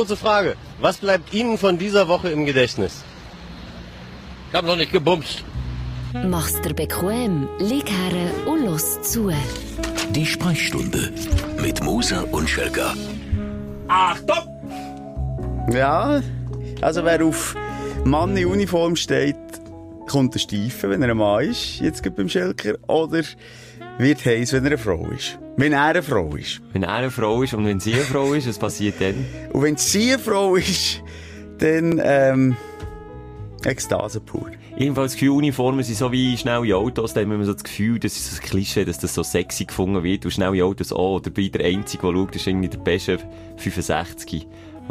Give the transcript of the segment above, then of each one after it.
Kurze Frage. Was bleibt Ihnen von dieser Woche im Gedächtnis? Ich hab noch nicht gebumst. Mach's dir bequem, lieg her und los zu. Die Sprechstunde mit Musa und Schelga. Achtung! Ja, also wer auf Mann in Uniform steht, kommt der Steifen, wenn er ein Mann ist, jetzt beim Schelker, oder wird heiß, wenn er eine Frau ist. Wenn er eine Frau ist. Wenn er eine Frau ist und wenn sie eine Frau ist, was passiert dann? Und wenn sie eine Frau ist, dann, ähm, Ekstase pur. Jedenfalls, die Uniformen sind so wie schnelle Autos. Da haben wir so das Gefühl, das ist so ein Klischee, dass das so sexy gefunden wird. Und schnelle Autos auch. Oder bei der Einzige, der schaut, ist irgendwie der beste 65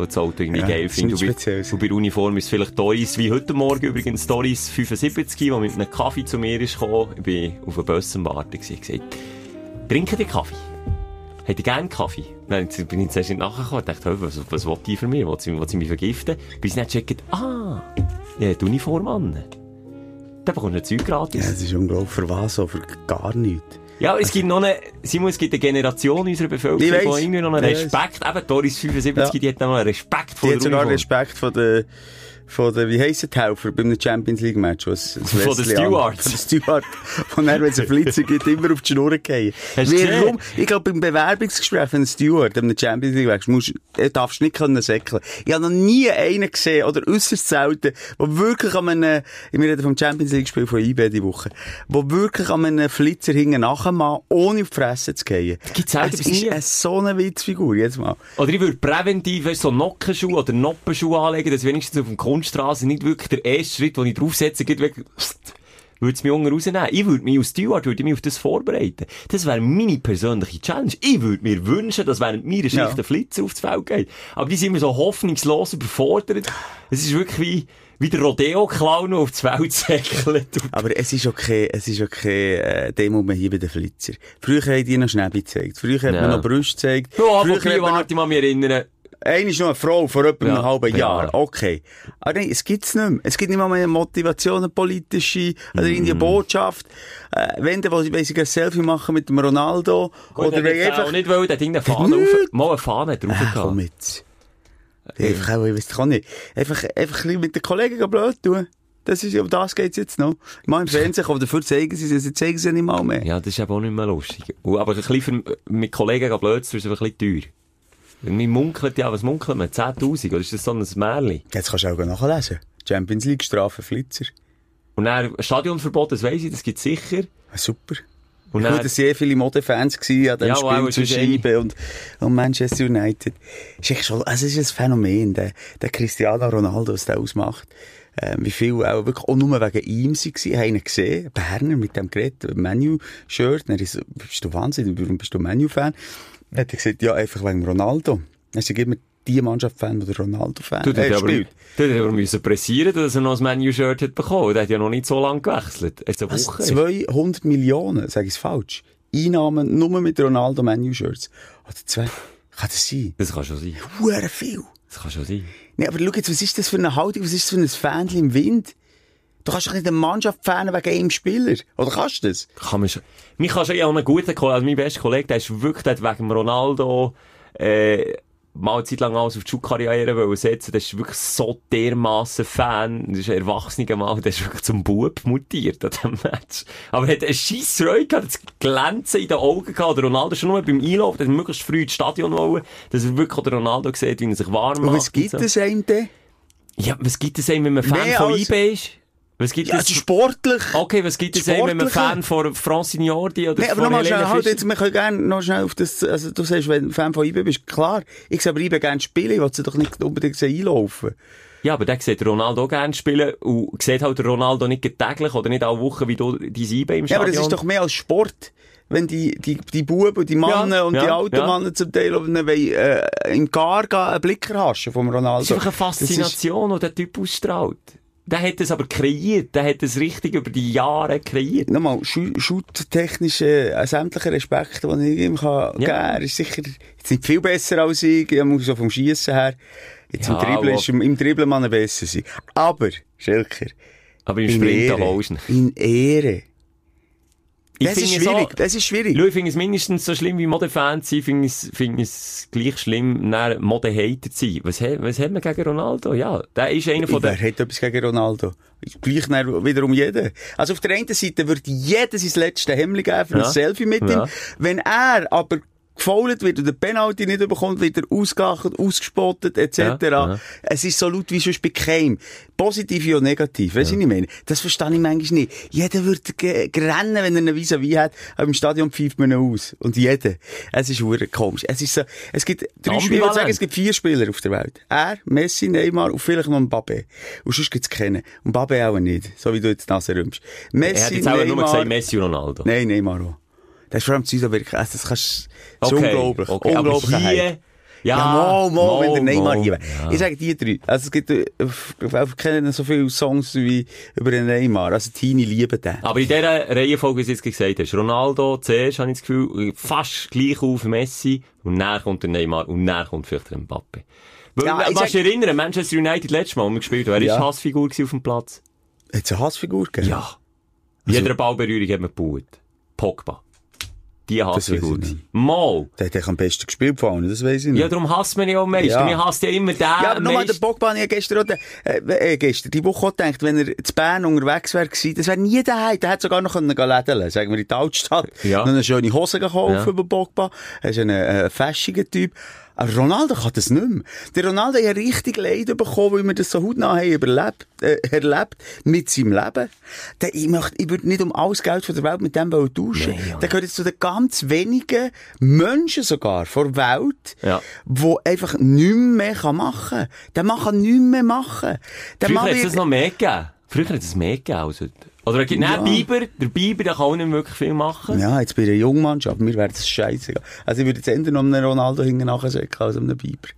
das Auto irgendwie Ja, geil findet. Und und bei der Uniform ist vielleicht Doris, wie heute Morgen übrigens, Doris 75, die mit einem Kaffee zu mir ist gekommen. Ich bin auf einem Bus am Warten. Ich gesagt, trinken die Kaffee? Hätte ich gerne Kaffee? Dann bin ich zuerst nicht nachgekommen. Ich dachte, was, was will die von mir? Will sie, will sie mich vergiften? Bis ich dann checkt, ah, ja, die Uniform an. Dann bekommst du ein Zeug gratis. Ja, das ist unglaublich. Für was? Für gar nichts. Ja, es gibt noch eine, Simon, es gibt eine Generation unserer Bevölkerung, die irgendwie noch einen. Respekt, eben Doris 75, Ja. die hat noch einen Respekt vor Die hat der sogar Uniform. Respekt von der, von der, wie heisst der Helfer beim Champions League Match? Was, Von den Stewards. Von den Stewards. Von der, wenn es einen Flitzer gibt, immer auf die Schnur gehen. Warum? Ich glaube, beim Bewerbungsgespräch von einem Steward, einem Champions League Match, musst, darfst du nicht können säckeln. Ich habe noch nie einen gesehen, oder äußerst selten, der wirklich an einem, wir reden vom Champions League Spiel von IB die Woche, der wirklich an einem Flitzer hinten nachher mal, ohne auf die Fresse zu gehen. gibt's Es ist eine so eine Witzfigur, jetzt mal. Oder ich würde präventiv weißt, so Nockenschuhe oder Noppenschuhe anlegen, dass wenigstens auf dem Kunststraße nicht wirklich der erste Schritt, den ich draufsetze, geht wirklich, würde es mich unten rausnehmen. Ich würde mich als Steward, würde ich mich auf das vorbereiten. Das wäre meine persönliche Challenge. Ich würde mir wünschen, dass während meiner Schicht Ja. ein Flitzer aufs Feld geht. Aber die sind immer so hoffnungslos überfordert. Es ist wirklich wie, wie der Rodeo-Clown, der aufs Feld säckelt. Aber es ist okay, es ist okay, äh, Demo man hier bei den Flitzer. Früher haben die noch Schnäbi gezeigt. Früher hat Ja. man noch Brüste gezeigt. Ja, Früher wobei, hat man noch, mal mich erinnern. Eine ist noch eine Frau vor etwa Ja, einem halben ja. Jahr. Okay. Aber nein, es gibt's nicht mehr. Es gibt nicht mal mehr eine Motivation, eine politische, oder Mhm. irgendwie eine Botschaft. Äh, wenn, dann, wollen sie ein Selfie machen mit dem Ronaldo. Oder oder wenn einfach... einfach, nicht wollen, der hat irgendeine Fahne auf, mal eine Fahne drauf Ah, gehabt. komm jetzt. Einfach auch, ich doch auch nicht. Einfach, einfach ein mit den Kollegen blöd tun. Das ist, um das geht's jetzt noch. Mal im Fernsehen kommen, dafür zeigen sie es, zeigen sie nicht mal mehr. Ja, das ist eben auch nicht mehr lustig. Aber ein bisschen für, mit Kollegen blöd tun, ist aber ein bisschen teuer. Man munkelt ja, was munkelt man? 10.000? Oder ist das so ein Märchen? Jetzt kannst du auch nachlesen. Champions League, Strafe, Flitzer. Und dann Stadionverbot, das weiss ich, das gibt's sicher. Ah, super. Und Und dann, dass sehr viele Modefans gewesen an dem Ja, Spiel wow, es ist zwischen IBE und, und Manchester United. Ist echt schon, also es ist ein Phänomen, der, der Cristiano Ronaldo, was der ausmacht. Ähm, wie viel auch wirklich auch nur wegen ihm sie gewesen, haben ihn gesehen. Berner mit dem Gerät, Menu-Shirt. Dann ist bist du Wahnsinn, warum bist du Menu-Fan? Dann hat er gesagt, ja, einfach wegen Ronaldo. Also gibt mir die Mannschaft-Fan, der Ronaldo-Fan du, äh, spielt. der aber müssen pressieren, dass er noch ein Menu-Shirt hat bekommen. Der hat ja noch nicht so lange gewechselt. Jetzt eine? Woche. 200 Millionen, sage ich es falsch. Einnahmen nur mit Ronaldo Menu-Shirts. Oder zwei. Kann das sein? Das kann schon sein. Hure viel. Das kann schon sein. Nee, aber schau jetzt, was ist das für eine Haltung? Was ist das für ein Fähnchen im Wind? Du kannst doch nicht eine Mannschaft fanen wegen einem Spieler. Oder kannst du das? Kann man schon. Mich kann schon, ja, einen guten Kollegen, also mein bester Kollege, der ist wirklich, der hat wegen Ronaldo, äh, mal eine Zeit lang alles auf die Schulkarriere wollen setzen. Der ist wirklich so dermassen Fan. Das ist ein erwachsener Mann, der ist wirklich zum Bub mutiert an diesem Match. Aber er hat eine scheisse Freude gehabt, das Glänzen in den Augen gehabt. Der Ronaldo schon nur beim Einlauf, dass er möglichst früh ins Stadion wollen, dass er wirklich den Ronaldo sieht, wie er sich warm Und macht. was gibt und so. es einem denn? Ja, was gibt es einem, wenn man Fan Mehr von als- IB ist? Was gibt Ja, es? sportlich. Okay, was gibt es einem, wenn man. Fan von Francignordi oder Nee, aber von nochmal schnell, halt jetzt, wir können gerne noch schnell auf das, also du sagst, wenn du Fan von IB bist, klar. Ich sehe aber IB gerne spielen, ich will sie doch nicht unbedingt einlaufen. Ja, aber der sieht Ronaldo gerne spielen und sieht halt Ronaldo nicht täglich oder nicht alle Wochen, wie du dein IB im Ja, aber Stadion. das ist doch mehr als Sport. Wenn die, die, die Buben die Männer Ja, und die ja, alten ja. Männer zum Teil wollen, äh, im Gar gehen, einen Blicker haschen vom Ronaldo. Das ist einfach eine Faszination, die der Typ ausstrahlt. Der hat es aber kreiert. Der hat es richtig über die Jahre kreiert. Nochmal, schu- schutttechnische, äh, sämtliche Respekt, die ich ihm kann geben kann. Er ist sicher jetzt nicht viel besser als ich, ich muss so vom Schiessen her. Jetzt Ja, im Dribbeln ist im, im Dribbeln man besser sein. Aber, Schelker, Aber im in Sprint Ehre, in Ehre. Das ist schwierig, so- das ist schwierig. Schau, ich finde es mindestens so schlimm wie Modefans sein, finde es, finde es gleich schlimm, dann Mode-Hater zu sein. Was, was hat man gegen Ronaldo? Ja, der ist einer von Wer den... hat etwas gegen Ronaldo? Gleich wiederum jeder. Also auf der einen Seite würde jeder sein letztes Hemd geben für ein Ja. Selfie mit Ja. ihm. Wenn er aber gefoult wird und den Penalty nicht bekommt, wird er ausgelacht, ausgespottet, etc. Ja, ja. Es ist so laut wie sonst bei keinem. Positiv und negativ. Weißt du, was ich meine? Das verstehe ich manchmal nicht. Jeder würde rennen, wenn er eine Vis-à-vis hat, aber im Stadion pfeift man ihn aus. Und jeder. Es ist wirklich komisch. Es ist so, es gibt drei Ambivalent. Spieler, sagen, es gibt vier Spieler auf der Welt. Er, Messi, Neymar und vielleicht noch Mbappé. Und sonst gibt's keinen. Und Mbappé auch nicht. So wie du jetzt die Nase rümpst. Messi, Er hat jetzt auch nur Neymar. gesagt Messi und Ronaldo. Nein, Neymar auch. Das ist vor allem Südamerika. Also das kannst, das ist Okay, unglaublich. okay, unglaublich. aber hier... Ja, Ja, mal, mal, wenn der Neymar mal, hier ja. Ich sage die drei. Also es gibt, äh, auf- kennen so viele Songs wie über den Neymar. Also Teenie lieben den. Aber in dieser Reihenfolge, wie du jetzt gesagt hast, Ronaldo zuerst, habe ich das Gefühl, fast gleich auf Messi, und dann kommt der Neymar, und dann kommt vielleicht der Mbappe. Weil, Ja, ich was sag- erinnern, Manchester United letztes Mal, als wir gespielt haben, er Ja. war Hassfigur auf dem Platz. Hat es eine Hassfigur gegeben? Ja. Jeder Ballberührung hat man gebaut. Pogba. Die weiss ich gewesen. Mal. Der hat eigentlich am besten gespielt allen, das weiss ich nicht. Ja, darum hasst man ja auch am meisten. Ja. Man hasst ja immer den Ja, aber nochmal, der. Pogba, ich gestern, äh, äh, gestern, die Woche auch gedacht, wenn er zu Bern unterwegs wäre gewesen, das wäre nie daheim. Der hätte sogar noch können lädeln sagen wir in die Altstadt. Ja. Noch eine schöne Hose gekauft Ja. über Pogba. Er ist ein, äh, fashiger Typ. Aber Ronaldo kann das nicht mehr. Der Ronaldo hat richtig Leid bekommen, weil wir das so hautnah haben überlebt, äh, erlebt, mit seinem Leben. Der, ich möchte, ich würde nicht um alles Geld von der Welt mit dem tauschen. Nee, ja. Der gehört jetzt zu den ganz wenigen Menschen sogar vor der Welt, Ja. wo einfach nichts mehr machen kann. Der kann nichts mehr machen. Der Früher hat es noch mehr gegeben. Früher hat es mehr gegeben. Also, oder, nein, Ja. Biber, der Biber, der kann auch nicht wirklich viel machen. Ja, jetzt bei einer Jungmannschaft, mir wäre das scheißegal. Also ich würde jetzt eher noch einem Ronaldo hinten nachsäcken als einem Biber.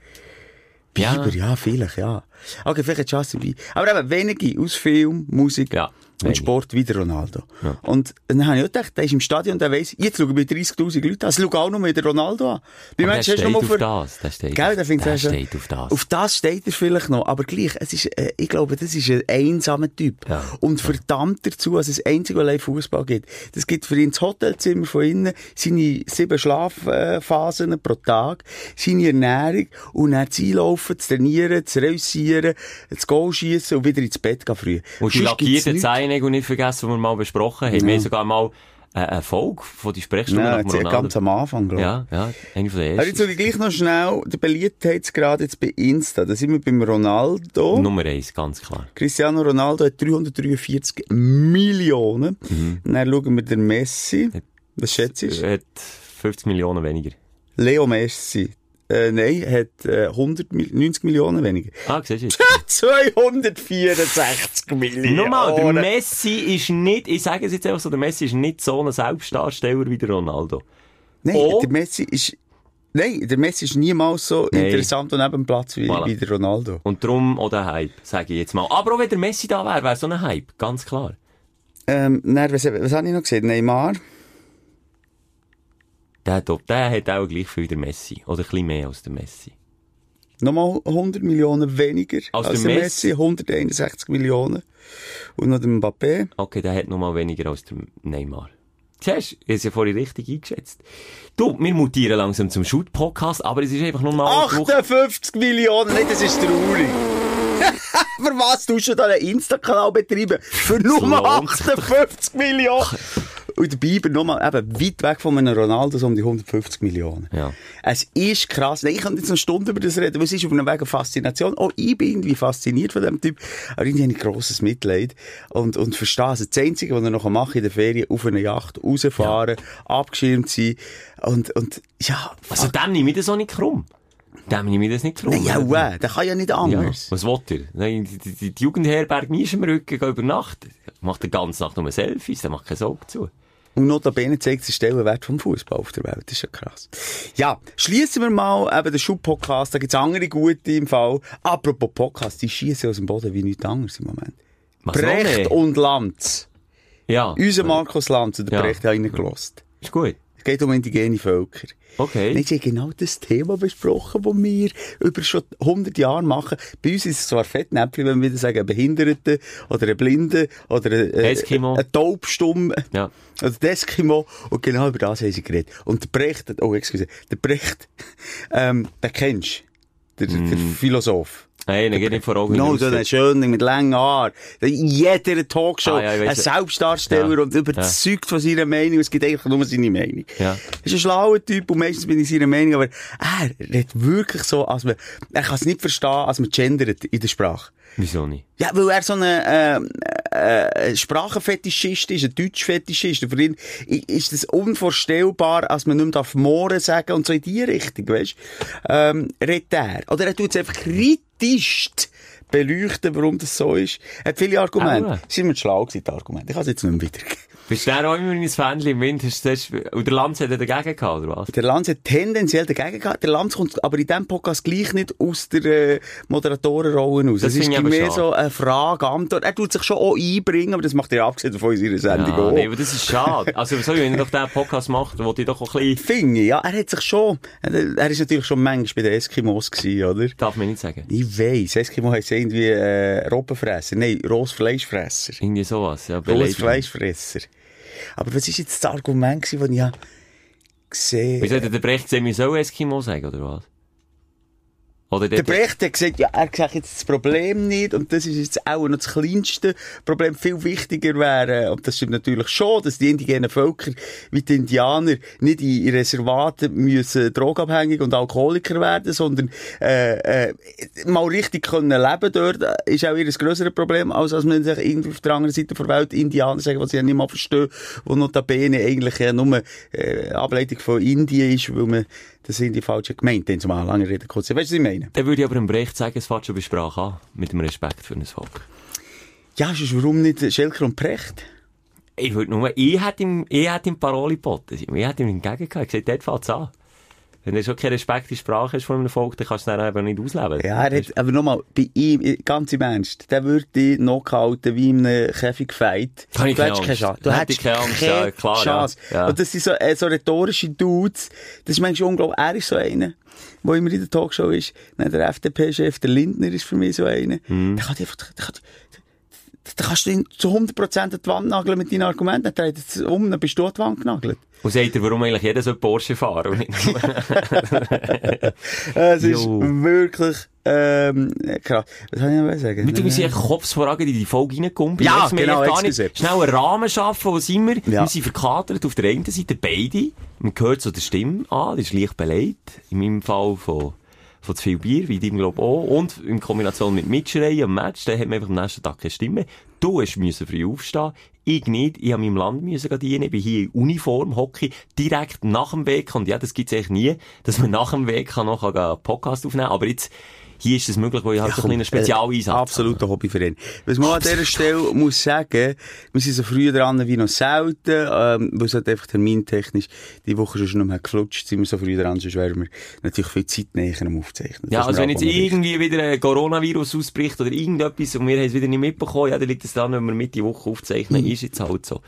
Ja. Biber, ja, vielleicht, ja. Okay, vielleicht Justin Bieber. Aber eben wenige aus Film, Musik Ja, und. Sport wie der Ronaldo. Und dann habe ich auch gedacht, der ist im Stadion, der weiss, jetzt schauen wir 30'000 Leute an. Also schau auch noch mal den Ronaldo an. Meinst der noch steht auf für... das. Der steht, Gell, der der er steht auf das. Auf das steht er vielleicht noch, aber gleich, es ist, äh, ich glaube, das ist ein einsamer Typ. Ja. Und verdammt dazu, dass es einzig allein Fußball gibt. Das gibt für ihn das Hotelzimmer von innen, seine sieben Schlafphasen pro Tag, seine Ernährung und dann zu einlaufen, zu trainieren, zu reüssieren, zu Goal schiessen und wieder ins Bett gehen früh. Und die Sonst gibt's Zehennägel nicht vergessen, die wir mal besprochen haben. Wir haben sogar mal eine Folge von die Sprechstunde Nein, nach dem jetzt Ronaldo. ganz am Anfang, glaube ich. Ja, ja, eine von Aber jetzt ersten. ich gleich noch schnell den Beliebtheitsgrad jetzt bei Insta. Da sind wir beim Ronaldo. Nummer eins, ganz klar. Cristiano Ronaldo hat 343 Millionen. Mhm. Dann schauen wir den Messi. Was schätzt du? Er hat 50 Millionen weniger. Leo Messi. Äh, nein, hat äh, 100, Mil- 90 Millionen weniger. Ah, siehst du jetzt. 264 Millionen. Nochmal, der Messi ist nicht, ich sage es jetzt einfach so, der Messi ist nicht so ein Selbstdarsteller wie der Ronaldo. Nein, Oh. der Messi ist... Nein, der Messi ist niemals so Nein. interessant und neben dem Platz wie, Voilà. wie der Ronaldo. Und darum auch der Hype, sage ich jetzt mal. Aber auch wenn der Messi da wäre, wäre so ein Hype, ganz klar. Ähm, dann, was, was habe ich noch gesehen? Neymar. Der, der hat auch gleich viel wie der Messi. Oder ein bisschen mehr als der Messi. Nochmal 100 Millionen weniger Als als, der der Messi? Messi. 161 Millionen. Und noch der Mbappé. Okay, der hat noch mal weniger als der Neymar. Siehst du, es ja vorhin richtig eingeschätzt. Du, wir mutieren langsam zum Shoot-Podcast, aber es ist einfach nur mal... 58 Millionen, nein, das ist traurig. Für was tust du da einen Insta-Kanal betreiben? Für nur mal lohnt sich 58 Millionen. Und der Biber nochmal eben weit weg von einem Ronaldo, so um die 150 Millionen. Ja. Es ist krass. Nein, ich kann jetzt noch eine Stunde über das reden, weil es ist auf einem Weg eine Faszination. Auch ich bin irgendwie fasziniert von dem Typ. Aber irgendwie habe ich grosses Mitleid. Und, und verstehe, also das Einzige, was er noch machen in der Ferien, auf einer Yacht rausfahren, abgeschirmt sein. Und, und, ja, Also dem nehme ich das auch nicht krumm. Dem nehme ich das nicht krumm. Nein, ja, wow, der kann ja nicht Ja, anders. was wollt ihr? Nein, die, die, die, die Jugendherberg Mies im Rücken, gehen über Nacht. Macht die ganze Nacht nur Selfies, der macht kein Auge zu. Und notabene zeigt den Stellenwert vom Fußball auf der Welt. Das ist ja krass. Ja, schließen wir mal eben den Schub-Podcast. Da gibt's andere gute im Fall. Apropos Podcast, die schießen aus dem Boden wie nichts anderes im Moment. Was Brecht und Lanz. Ja. Unser Markus Lanz und der Ja. Brecht haben ihn gelost. Ist gut. Es geht um indigene Völker. Okay. Sie haben genau das Thema besprochen, das wir über schon 100 Jahre machen. Bei uns ist es zwar Fettnäpfchen, wenn wir sagen, ein Behinderten oder ein Blinden oder ein, äh, Eskimo. ein Taubstumm. Ja. Also der Eskimo. Und genau über das haben sie geredet. Und der Brecht, oh, excuse, der Brecht, ähm, den kennst du. Der, der Philosoph. Nein, dann geht nicht vor Augen. No, raus. so ein schöner mit langen Haaren. Jeder Talkshow Ah, ja, ein. Selbstdarsteller Ja. und überzeugt von seiner Meinung. Es gibt eigentlich nur seine Meinung. Ja. ist ein schlauer Typ und meistens bin ich seiner Meinung, aber er redet wirklich so, als man, er kann es nicht verstehen, als man gendert in der Sprache. Wieso nicht? Ja, weil er so ein äh, äh, Sprachenfetischist ist, ein Deutschfetischist. Für ihn ist es unvorstellbar, als man nicht mehr darf Mohren sagen und so in die Richtung, weißt ähm, er. Oder er tut es einfach kritisch beleuchten, warum das so ist. Er hat viele Argumente. Aua. Sind wir schlau gewesen, die Argumente. Ich kann es jetzt nicht mehr wiedergeben. Bist du dann auch immer ein Fähnchen im Wind? Hast du das, und der Lanz hat dagegen gehabt, oder was? Der Lanz hat tendenziell dagegen gehabt. Der Lanz kommt aber in diesem Podcast gleich nicht aus der äh, Moderatorenrolle raus. Das Es ist mehr schade. so eine Frage, Antwort. Er tut sich schon auch einbringen, aber das macht er abgesehen von unserer Sendung Ja, auch. nee, aber das ist schade. Also, so, wenn er doch diesen Podcast macht, wollte ich doch auch ein bisschen, Finde ich, ja, er hat sich schon, er er ist natürlich schon manchmal bei den Eskimos gewesen, oder? darf man nicht sagen. Ich weiss, Eskimo heisst irgendwie, äh, Robbenfresser. Nein, Rossfleischfresser. Irgendwie sowas, ja, beleidigt. Aber was ist jetzt das Argument das ich gesehen Wieso hat der Brecht gesehen, wir Eskimo sagen, oder was? Oder Der Brecht hat gesagt, ja, er sagt jetzt das Problem nicht und das ist jetzt auch noch das kleinste Problem. Viel wichtiger wäre, und das stimmt natürlich schon, dass die indigenen Völker wie die Indianer nicht in Reservaten müssen drogenabhängig und Alkoholiker werden, sondern äh, äh, mal richtig können leben dort, äh, ist auch ihr grösseres Problem, als als man sich irgendwie auf der anderen Seite der Welt Indianer sagen, was ich ja nicht mal verstehe, wo notabene eigentlich ja nur äh, Ableitung von Indien ist, weil man das Indien falsch hat gemeint, den zumal lange Rede kurz. Weißt du, was ich meine? Dann würde ich aber dem Brecht sagen, es fängt schon bei Sprache an. Mit dem Respekt für ein Volk. Ja, sonst warum nicht Schelker und Precht? Ich würde nur, ich hätte ihm, ich hätte ihm Parole geboten. Ich hätte ihm entgegen gehabt. Ich gesagt, dort fängt's an. Wenn du schon keinen Respekt in Sprache hast von einem Volk, dann kannst du es dann eben nicht ausleben. Ja, er hat, aber nochmal, bei ihm, ganz im Ernst, der würde dich noch halten wie in einem Käfigfight. Du hättest keine. Chance. Du Hätte hättest keine Angst, keine klar. Chance. Ja. Und das sind so, äh, so rhetorische Dudes. Das ist manchmal unglaublich. Er ist so einer, der immer in der Talkshow ist. Dann der FDP-Chef, der Lindner ist für mich so einer. Mhm. Der kann einfach, der kann, da kannst du ihn zu 100% an die Wand nageln mit deinen Argumenten. Dann dreht es um, dann bist du an die Wand genagelt. Und sagt er, warum eigentlich jeder so Porsche fahren und nicht nur... Es ist Jo. wirklich, ähm, krass. Was soll ich noch sagen? Wir tun uns hier Kopf voran in die Folge reinkumpeln. Ja, Jetzt, genau, gar nicht schnell einen Rahmen schaffen, wo sind wir? Ja. Wir sind verkatert auf der einen Seite beide. Man hört so der Stimme an, die ist leicht beleidigt. In meinem Fall von, von zu viel Bier, wie deinem glaube auch. Und in Kombination mit Mitschreien am Match, dann hat man einfach am nächsten Tag keine Stimme. Du müssen früh aufstehen. Ich nicht. Ich habe meinem Land müssen dienen. Ich bin hier in Uniform, Hockey, direkt nach dem Weg. Und ja, das gibt's eigentlich nie, dass man nach dem Weg noch einen Podcast aufnehmen kann. Aber jetzt, hier ist es möglich, weil ich halt so einen Spezialeinsatz Äh, absoluter Hobbyverein. Was man an dieser Stelle muss sagen, wir sind so früh dran wie noch selten, ähm, weil es halt einfach termintechnisch die Woche schon nicht mehr geflutscht, sind wir so früh dran, sonst wären wir natürlich viel Zeit näher am Aufzeichnen. Ja, Das also wenn jetzt irgendwie wieder ein Coronavirus ausbricht oder irgendetwas und wir haben es wieder nicht mitbekommen, ja, dann liegt es dann, wenn wir Mitte Woche aufzeichnen, ist jetzt halt so.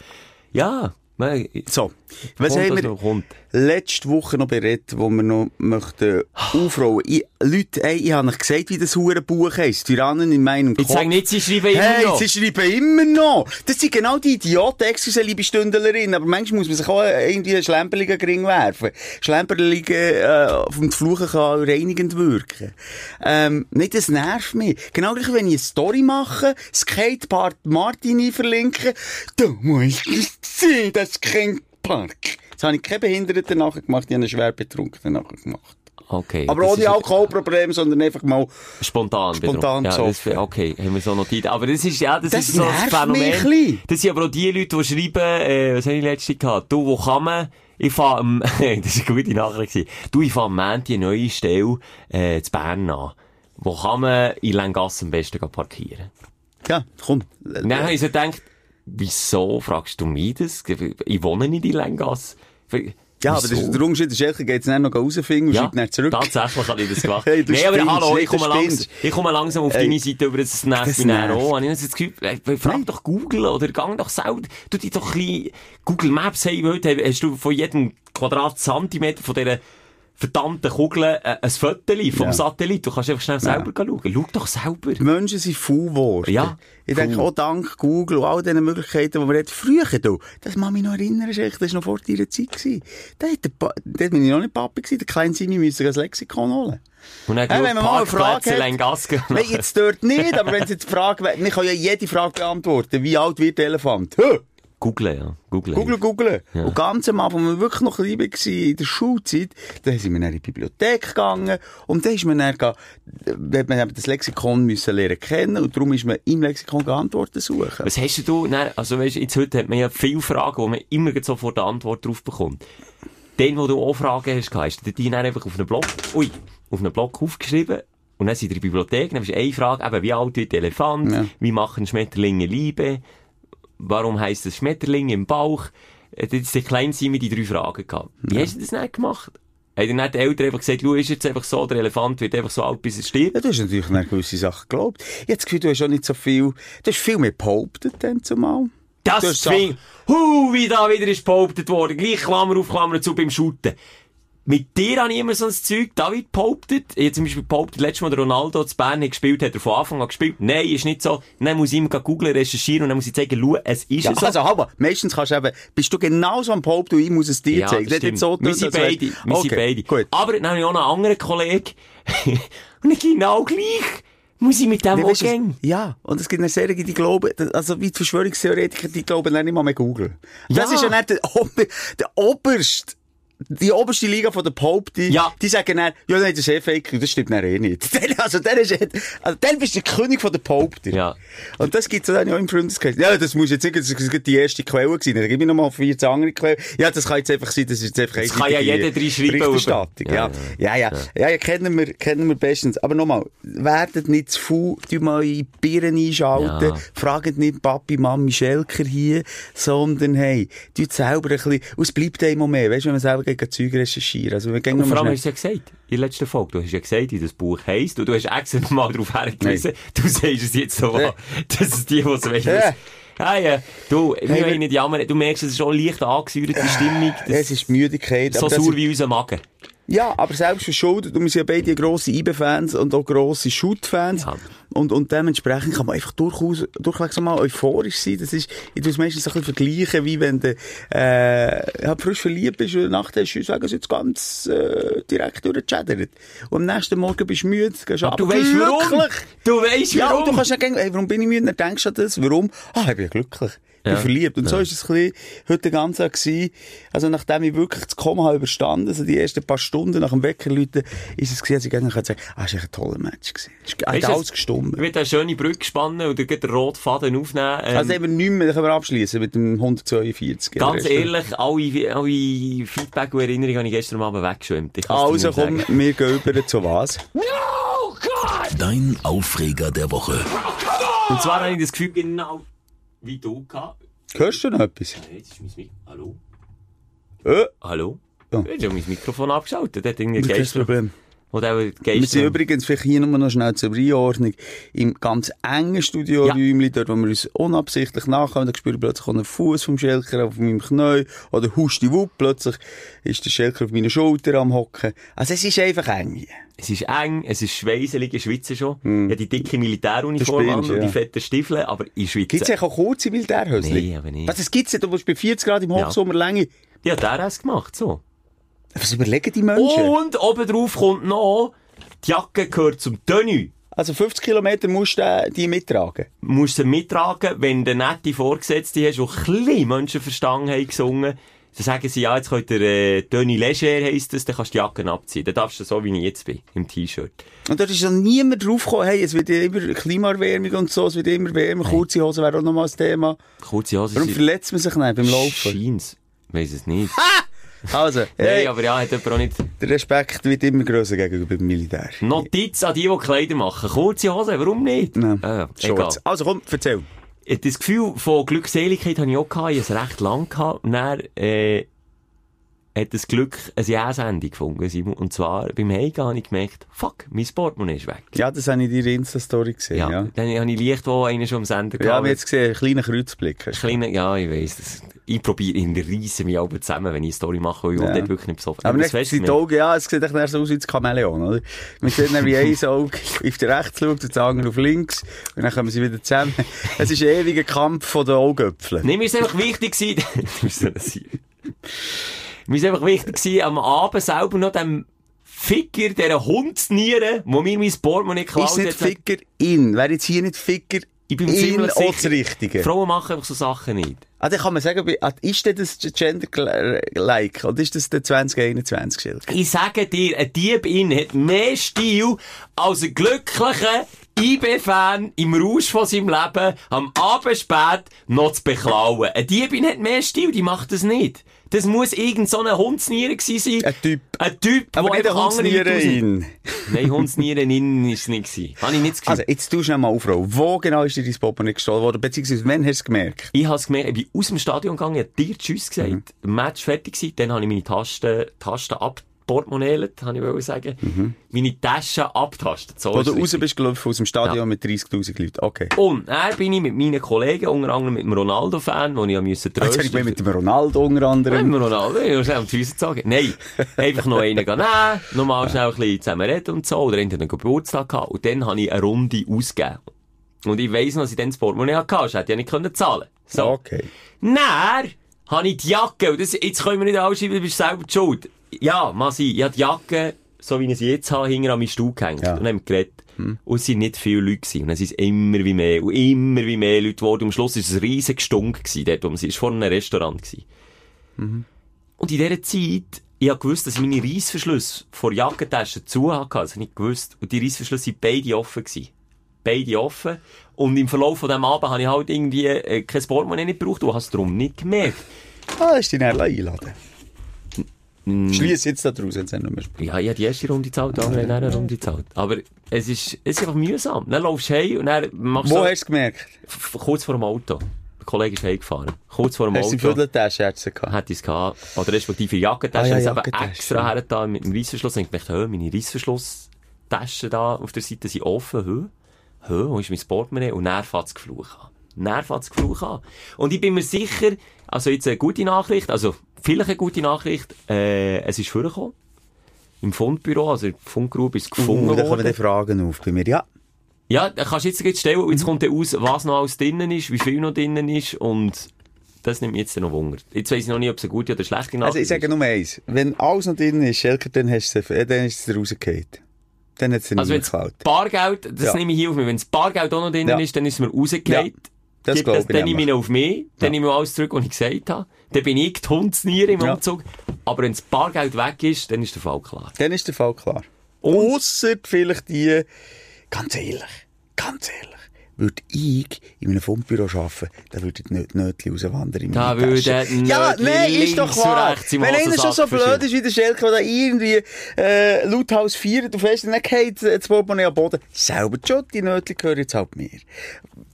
Ja, man, So. Was haben wir noch kommt. Letzte Woche noch beredet, wo wir noch möchten aufrollen? Ich, Leute, ey, ich habe euch gesagt, wie das hure Buch heisst. Tyrannen in meinem Jetzt Kopf. sag nicht, sie schreiben immer Hey, noch. sie schreiben immer noch. Das sind genau die Idioten, excuse, liebe Stündlerin. Aber manchmal muss man sich auch irgendwie einen schlemperligen Gring werfen. Schlemperligen, äh, vom Fluchen kann reinigend wirken. Ähm, nicht, das nervt mich. Genau gleich, wenn ich eine Story mache, Skatepark Martini verlinken, du musst es sehen, das Skatepark. Jetzt habe ich keine Behinderten nachher gemacht, ich habe einen schwer Betrunkenen nachher gemacht. Okay. Aber ohne ist- Alkoholproblem, sondern einfach mal, Spontan. Spontan ja, das. Okay, haben wir so notiert. Aber das ist, ja, das, Das ist so ein mich Phänomen. bisschen. Das sind aber auch die Leute, die schreiben, äh, was habe ich letztens gehabt? Du, wo kann man, ich fahre am, das war eine gute Nachricht. Du, ich fahre am Montag eine neue Stelle, äh, zu Bern an. Wo kann man in Langasse am besten parkieren? ja, komm. Dann habe ich so gedacht, wieso fragst du mich das? Ich wohne nicht in Langasse. Ja, aber das ist der Unterschied. Schelker geht es dann noch rausfinden und schreibt dann zurück. tatsächlich habe ich das gemacht. Hey, du nee, aber hallo, hey, ich du komme, langsam, ich komme langsam auf Ey. deine Seite über, das nervt mich dann auch. Habe ich das Gefühl, frag doch Google oder gang doch selber, tu dich doch ein bisschen, Google Maps, hey, heute hast du von jedem Quadratzentimeter von dieser verdammten Kugel äh, ein Foto vom Ja. Satellit. Du kannst einfach schnell selber schauen. Schau doch selber. Die Menschen sind faul geworden. Ja, Ich denke auch dank Google und all diesen Möglichkeiten, die wir jetzt früher da, das kann mich noch erinnern, das war noch vor deiner Zeit. gewesen. Da hat der pa da bin ich noch nicht Papi gewesen, der kleine Simi müsste ein Lexikon holen. Und dann Hey, wenn man mal eine Frage hat- Lengas Nein, jetzt dort nicht, aber wenn es jetzt die Frage wir können ja jede Frage beantworten. Wie alt wird der Elefant? Hä? Google, ja. Google. Google, googeln. Ja. Und ganz am Anfang, als wir wirklich noch klein waren, in der Schulzeit, da sind wir dann in die Bibliothek gegangen und da ist man dann, ga- hat man eben das Lexikon müssen lernen kennen und darum ist man im Lexikon Antworten suchen. Was hast du, dann, also weißt, jetzt heute hat man ja viele Fragen, wo man immer sofort eine Antwort drauf bekommt. Den, wo du auch Fragen hast, hast du die dann einfach auf einen Block, ui, auf einen Block aufgeschrieben. Und dann sind in der Bibliothek, dann ist eine Frage, eben, wie alt wird der Elefant? Ja. Wie machen Schmetterlinge Liebe? Warum heisst es Schmetterling im Bauch? Äh, Das ist der kleine Simon die drei Fragen gehabt. Wie hast du das nicht gemacht? Haben dann die Eltern einfach gesagt, schau, ist jetzt einfach so, der Elefant wird einfach so alt, bis er stirbt? Ja, du hast natürlich an gewisse Sachen geglaubt. Das Gefühl, du hast auch nicht so viel, du hast viel mehr behauptet dann zumal. Das hast zwingt, hu, wie da wieder ist behauptet worden. Gleich Klammer auf Klammer zu beim Shooten. Mit dir habe ich immer so ein Zeug, David behauptet. Ich habe zum Beispiel behauptet, letztes Mal Ronaldo zu Bern hat gespielt, hat er von Anfang an gespielt. Nein, ist nicht so. Dann muss ich ihm googeln, recherchieren und dann muss ich zeigen, schau, es ist Ja, so. also, halber, meistens kannst du eben, bist du genauso am Behaupten, und ich muss es dir Ja, zeigen. das Das stimmt. so wir sind beide. Wir sind Okay, beide. Gut. Aber dann habe ich auch einen anderen Kollegen. und ich genau gleich. Muss ich mit dem Nee, auch gehen? Ja, und es gibt eine Serie, die glauben, also wie die Verschwörungstheoretiker, die glauben nicht mal mehr Google. Das Ja. ist ja nicht der, Ober, der oberste, die oberste Liga von der Behauptung. Ja. Die sagen dann, ja, nein, das ist eh fake, das stimmt dann eh nicht. Also, der ist, also, der bist der König von der Behaupter. Ja. Und das gibt's dann ja auch im Freundeskreis. Ja, das muss jetzt nicht, das ist die erste Quelle gewesen. Dann gebe ich nochmal 14 andere Quellen. Ja, das kann jetzt einfach sein, das ist jetzt einfach Das kann ja jeder reinschreiben, Berichterstattung. aber- Ja, ja, ja. Ja, ja, kennen wir, kennen wir bestens. Aber nochmal, werdet nicht zu faul, tu mal in die Birnen einschalten, Ja. fragt nicht Papi, Mami, Schelker hier, sondern hey, tut selber ein bisschen, und es bleibt einem mehr, weißt du, wenn man selber gegen Zeug recherchiert. Also, wir gehen Und vor allem hast du ja gesagt, in der letzten Folge, du hast ja gesagt, wie das Buch heisst, und du hast extra nochmal darauf hergewiesen, du sagst es jetzt so, Ja. das ist die, die es weiss. Ja. Ja, ja, du, wir wir- wollen nicht jammern, du merkst, es ist schon leicht angesäuert, die Stimmung, das Es ist Müdigkeit. so sauer wie unser Magen. Ja, aber selbst verschuldet. Und wir sind ja beide grosse IBE-Fans und auch grosse Shoot-Fans. Ja. Und, und dementsprechend kann man einfach durchaus, durchaus mal euphorisch sein. Das ist, ich tue es meistens ein bisschen vergleichen, wie wenn du, äh, halt frisch verliebt bist und Nacht hast du, sagen sie jetzt ganz, äh, direkt durchgechattert. Und am nächsten Morgen bist du müde, gehst Aber du weißt warum. Du weißt Ja, warum. du kannst nicht gehen, hey, warum bin ich müde? Dann denkst du an das. Warum? Ah, ich bin ja glücklich. Ich bin Ja. verliebt. Und so Ja. ist es ein bisschen heute den ganzen Tag gewesen. Also, nachdem ich wirklich das Komma habe überstanden, also die ersten paar Stunden nach dem Weckerläuten, ist es gewesen, als ich gegen sagen ah, es war ein toller Match gewesen. Es hat Weisst du, alles gestummt. Ich will eine schöne Brücke spannen und den roten Faden aufnehmen. Ähm, Also, eben nicht mehr, dann können wir abschließen mit dem 142. ganz ehrlich, alle, alle Feedback und Erinnerungen habe ich gestern Abend weggeschwemmt. Also, komm, sagen. wir gehen über zu was? Dein Aufreger der Woche. Und zwar habe ich das Gefühl, genau wie du gehabt. Hörst du noch etwas? Hey, Jetzt ist mein Mikro. Hallo? Äh, Hallo? Ja. Jetzt habe mein Mikrofon abgeschaltet. Das ist kein. Problem. Oder Wir sind übrigens vielleicht hier nur noch schnell zur Einordnung im ganz engen Studioräumchen, dort, wo wir uns unabsichtlich nachkommen, da spüre ich plötzlich einen Fuß vom Schelker auf meinem Knie, oder husti wupp, plötzlich ist der Schelker auf meiner Schulter am Hocken. Also es ist einfach eng hier. Es ist eng, es ist schweisselig, ich schwitze schon. Ich habe die dicke Militäruniform Du an und die ja. fetten Stiefel, aber ich schwitze. Gibt's eigentlich auch kurze Militärhösli? Nee, aber nicht. Was, das gibt's nicht, du musst bei 40 Grad im Ja. Hochsommer Länge. Ja, der hat es gemacht, so. Was überlegen die Menschen? Und obendrauf kommt noch, die Jacke gehört zum Tenue. Also 50 Kilometer musst du äh, die mittragen. musst sie mittragen, wenn du nette Vorgesetzte hast, die ein bisschen Menschenverstand haben gesungen, dann sagen sie, ja, jetzt könnt ihr, äh, Tony Leger heisst das, dann kannst du die Jacken abziehen. Dann darfst du so, wie ich jetzt bin, im T-Shirt. Und dort ist noch niemand draufgekommen, hey, es wird ja immer Klimaerwärmung und so, es wird immer wärmer, kurze Hosen wäre auch noch mal das Thema. Kurze Hose Warum verletzt man sich nicht beim Laufen? Scheint's. Weiss es nicht. Also, Nein, hey, aber ja, hat jemand auch nicht. der Respekt wird immer grösser gegenüber dem Militär. Notiz an die, die Kleider machen. Kurze Hose, warum nicht? Nein. Äh, egal. Shorts. Also komm, erzähl. Das Gefühl von Glückseligkeit hatte ich auch gehabt, ich es recht lang gehabt. Und dann, äh, hat das Glück eine Ja-Sendung gefunden, Simon. Und zwar beim Heimgehen habe ich gemerkt, fuck, mein Portemonnaie ist weg. Ja, das habe ich in deiner Insta-Story gesehen, Ja, ja. dann habe ich Licht, wo einer schon am Sender Ja, wir jetzt gesehen, einen kleinen Kreuzblick. Kleine, ja, ich weiss, das, ich probiere, in der Reise mich aber zusammen, wenn ich eine Story mache, weil ich Ja. dort wirklich nicht besoffen. Aber das nicht die Augen, ja, es sieht echt so aus wie das Chamäleon, oder? Man sieht dann, wie ein Auge auf die rechts schaut und das andere auf links. Und dann kommen sie wieder zusammen. Es ist ein ewiger Kampf von den Augäpfeln. Nee, mir ist einfach wichtig gewesen, Mir ist einfach wichtig gewesen, am Abend selber noch dem Ficker, dieser Hundsnieren, wo mir mein Portemonnaie geklaut Ist nicht Ficker in. Wäre jetzt hier nicht Ficker ich bin in auch das Richtige? Frauen machen einfach so Sachen nicht. Ah, dann kann man sagen, ah, ist denn das Gender-like? Oder ist das der 2021-Schild? Ich sage dir, ein Dieb in hat mehr Stil als ein glücklicher IB-Fan im Rausch von seinem Leben am Abend spät noch zu beklauen. Ein Diebin hat mehr Stil, die macht das nicht. Das muss irgend so ein Hundsnieren gewesen sein. Ein Typ. Ein Typ, Aber der nicht einfach andere in. Nein, Hundsnieren innen ist es nicht gewesen. Habe ich nicht Gefühl. Also, jetzt tust du mal aufrollen. Wo genau ist dir dein Portemonnaie gestohlen worden? Beziehungsweise, wann hast du es gemerkt? Ich habe es gemerkt, ich bin aus dem Stadion gegangen, habe dir Tschüss gesagt, Mhm. Match fertig gewesen, dann habe ich meine Tasten, Tasten abportemonnaielet, habe ich sagen. Mhm. Meine Taschen abtastet, so du raus bist gelaufen aus dem Stadion Ja. mit 30.000 Leuten. Okay. Und dann bin ich mit meinen Kollegen, unter anderem mit dem Ronaldo-Fan, den ich müssen Jetzt habe ich trösten mit dem Ronaldo unter anderem. Mit dem Ronaldo, ich muss am Füße sagen. Nein, einfach noch einen gehen nehmen, nochmal schnell ein bisschen zusammen reden und so, oder einen Geburtstag gehabt, und dann habe ich eine Runde ausgegeben. Und ich weiss noch, dass ich dann das Portemonnaie hatte, sonst hätte ich ja nicht können zahlen So. Okay. Dann habe ich die Jacke, und das, jetzt können wir nicht ausschreiben, du bist selber die schuld. Ja, mal sein, ich habe die Jacke, so wie ich sie jetzt habe, hinter an meinen Stuhl gehängt. Ja. Und haben geredet. Und es sind nicht viele Leute gewesen. Und dann sind es immer wie mehr, und immer wie mehr Leute geworden. Und am Schluss war es ein riesiger Stunk gewesen, dort, wo sie, es war vor einem Restaurant gewesen. Und in dieser Zeit, ich habe gewusst, dass ich meine Reissverschlüsse vor Jackentaschen zu hatte. Das habe ich gewusst. Und die Reissverschlüsse waren beide offen gewesen. Beide offen. Und im Verlauf von diesem Abend habe ich halt irgendwie äh, kein Portemonnaie nicht gebraucht und habe es darum nicht gemerkt. Ah, ist dich dann einladen. Mm. Schließ jetzt da draus, es nicht mehr spielt. Ja, ich habe die erste Runde gezahlt, die andere hat eine Runde gezahlt. Aber es ist, es ist einfach mühsam. Dann laufst du heim und dann machst Wo du so, hast du es gemerkt? kurz vor dem Auto. Der Kollege ist heimgefahren. Kurz vor dem Hast du die Auto. Vierteltasche jetzt gehabt? Hätte ich es gehabt. Oder respektive Jackentasche. Ah, ja, Ah, ich habe Jackentasche, extra ja. hergetan mit dem Reissverschluss. Und ich dachte, hä, meine Reissverschlusstaschen da auf der Seite sind offen. Hä? Hä, wo ist mein Portemonnaie? Und dann fängt das Gefluch an. Dann fängt das Gefluch an. Und ich bin mir sicher, also jetzt eine gute Nachricht, also vielleicht eine gute Nachricht, äh, es ist vorgekommen. Im Fundbüro, also im Fundgrube ist es gefunden Uh, da kommen dann Fragen auf bei mir. Ja. Ja, da kannst du jetzt gleich stellen jetzt kommt dann aus, was noch alles drinnen ist, wie viel noch drinnen ist und das nimmt mich jetzt noch Wunder. Jetzt weiss ich noch nicht, ob es eine gute oder schlechte Nachricht Also ich sage nur eins. Wenn alles noch drin ist, Schelker, dann, hast du, äh, dann ist es rausgefallen. Dann hat es Also nicht das geklaut. Bargeld, das Ja. nehme ich hier auf mich, wenn das Bargeld auch noch drin Ja. ist, dann ist es mir rausgefallen. Das Gib glaube ich Dann nehme ich auf mich, dann Ja. nehme ich alles zurück, was ich gesagt habe. Dann bin ich die Hundsniere im Ja. Umzug. Aber wenn das Bargeld weg ist, dann ist der Fall klar. Dann ist der Fall klar. Ausser vielleicht die, ganz ehrlich, ganz ehrlich, würde ich in einem Fundbüro arbeiten, dann würde die Nöt- Nötli rauswandern in Da meine würde Tasche. Ja, nein, ist doch im Wenn einer schon so blöd ist wie der Schelke, der da irgendwie äh, Lauthaus feiert und fest, dann geht das Portemonnaie am Boden. Selber die Schuld, die Nötli gehören jetzt halt mir.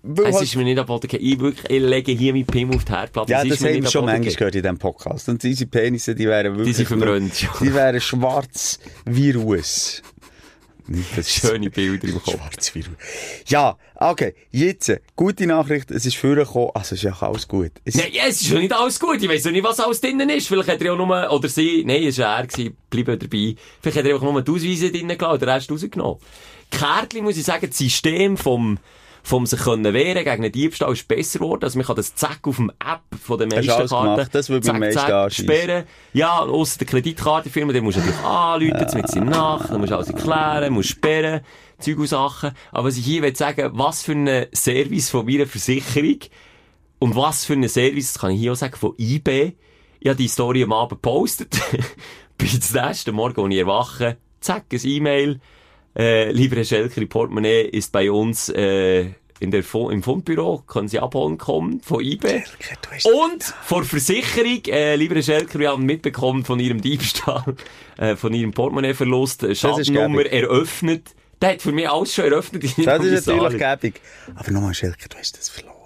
Weil Es halt- ist mir nicht am Boden gegangen. Ich, wirklich, ich lege hier meinen Pim auf die Herdplatte. ja, das ist mir haben nicht wir schon manchmal gehört in diesem Podcast. Und unsere Penisse, die wären wirklich... Die sind verbrannt, ja. Die wären schwarz wie Ruß. Nicht, das Schöne Bilder im Kopf. Schwarz wie Ruß. Ja, okay. Jetzt, gute Nachricht, es ist vorgekommen. Also, es ist ja alles gut. Es, Nein, ja, es ist schon nicht alles gut. Ich weiss noch nicht, was alles drinnen ist. Vielleicht hat er auch nur, oder sie, nein, es war er gewesen, bleiben dabei. Vielleicht hat er einfach nur die Ausweise drinnen gelassen den Rest rausgenommen. Kärtli, muss ich sagen, das System vom, vom sich können wehren gegen einen Diebstahl ist besser geworden. Also man kann das Zack auf dem App von Karten. gemacht? Das würde meisten anschiessen. sperren. Ja, ausser der Kreditkartenfirma, den musst du natürlich anrufen, mit in Nacht, dann musst du alles erklären, musst sperren, Zeug und Sachen. Aber was ich hier will sagen, was für ein Service von meiner Versicherung und was für ein Service, das kann ich hier auch sagen, von eBay. Ich habe die Story am Abend gepostet. Jetzt den nächsten Morgen, als ich erwache, zack, ein E-Mail. Äh, lieber Herr Schelker, Portemonnaie ist bei uns äh, in der Fu- im Fundbüro. Können Sie abholen kommen von hast- Und vor Versicherung, äh, lieber Herr Schelker, wir haben mitbekommen von Ihrem Diebstahl, äh, von Ihrem Portemonnaie-Verlust, Schadennummer eröffnet. Der hat für mich alles schon eröffnet. das ist natürlich gäbig. Aber nochmal, Schelker, du hast das verloren.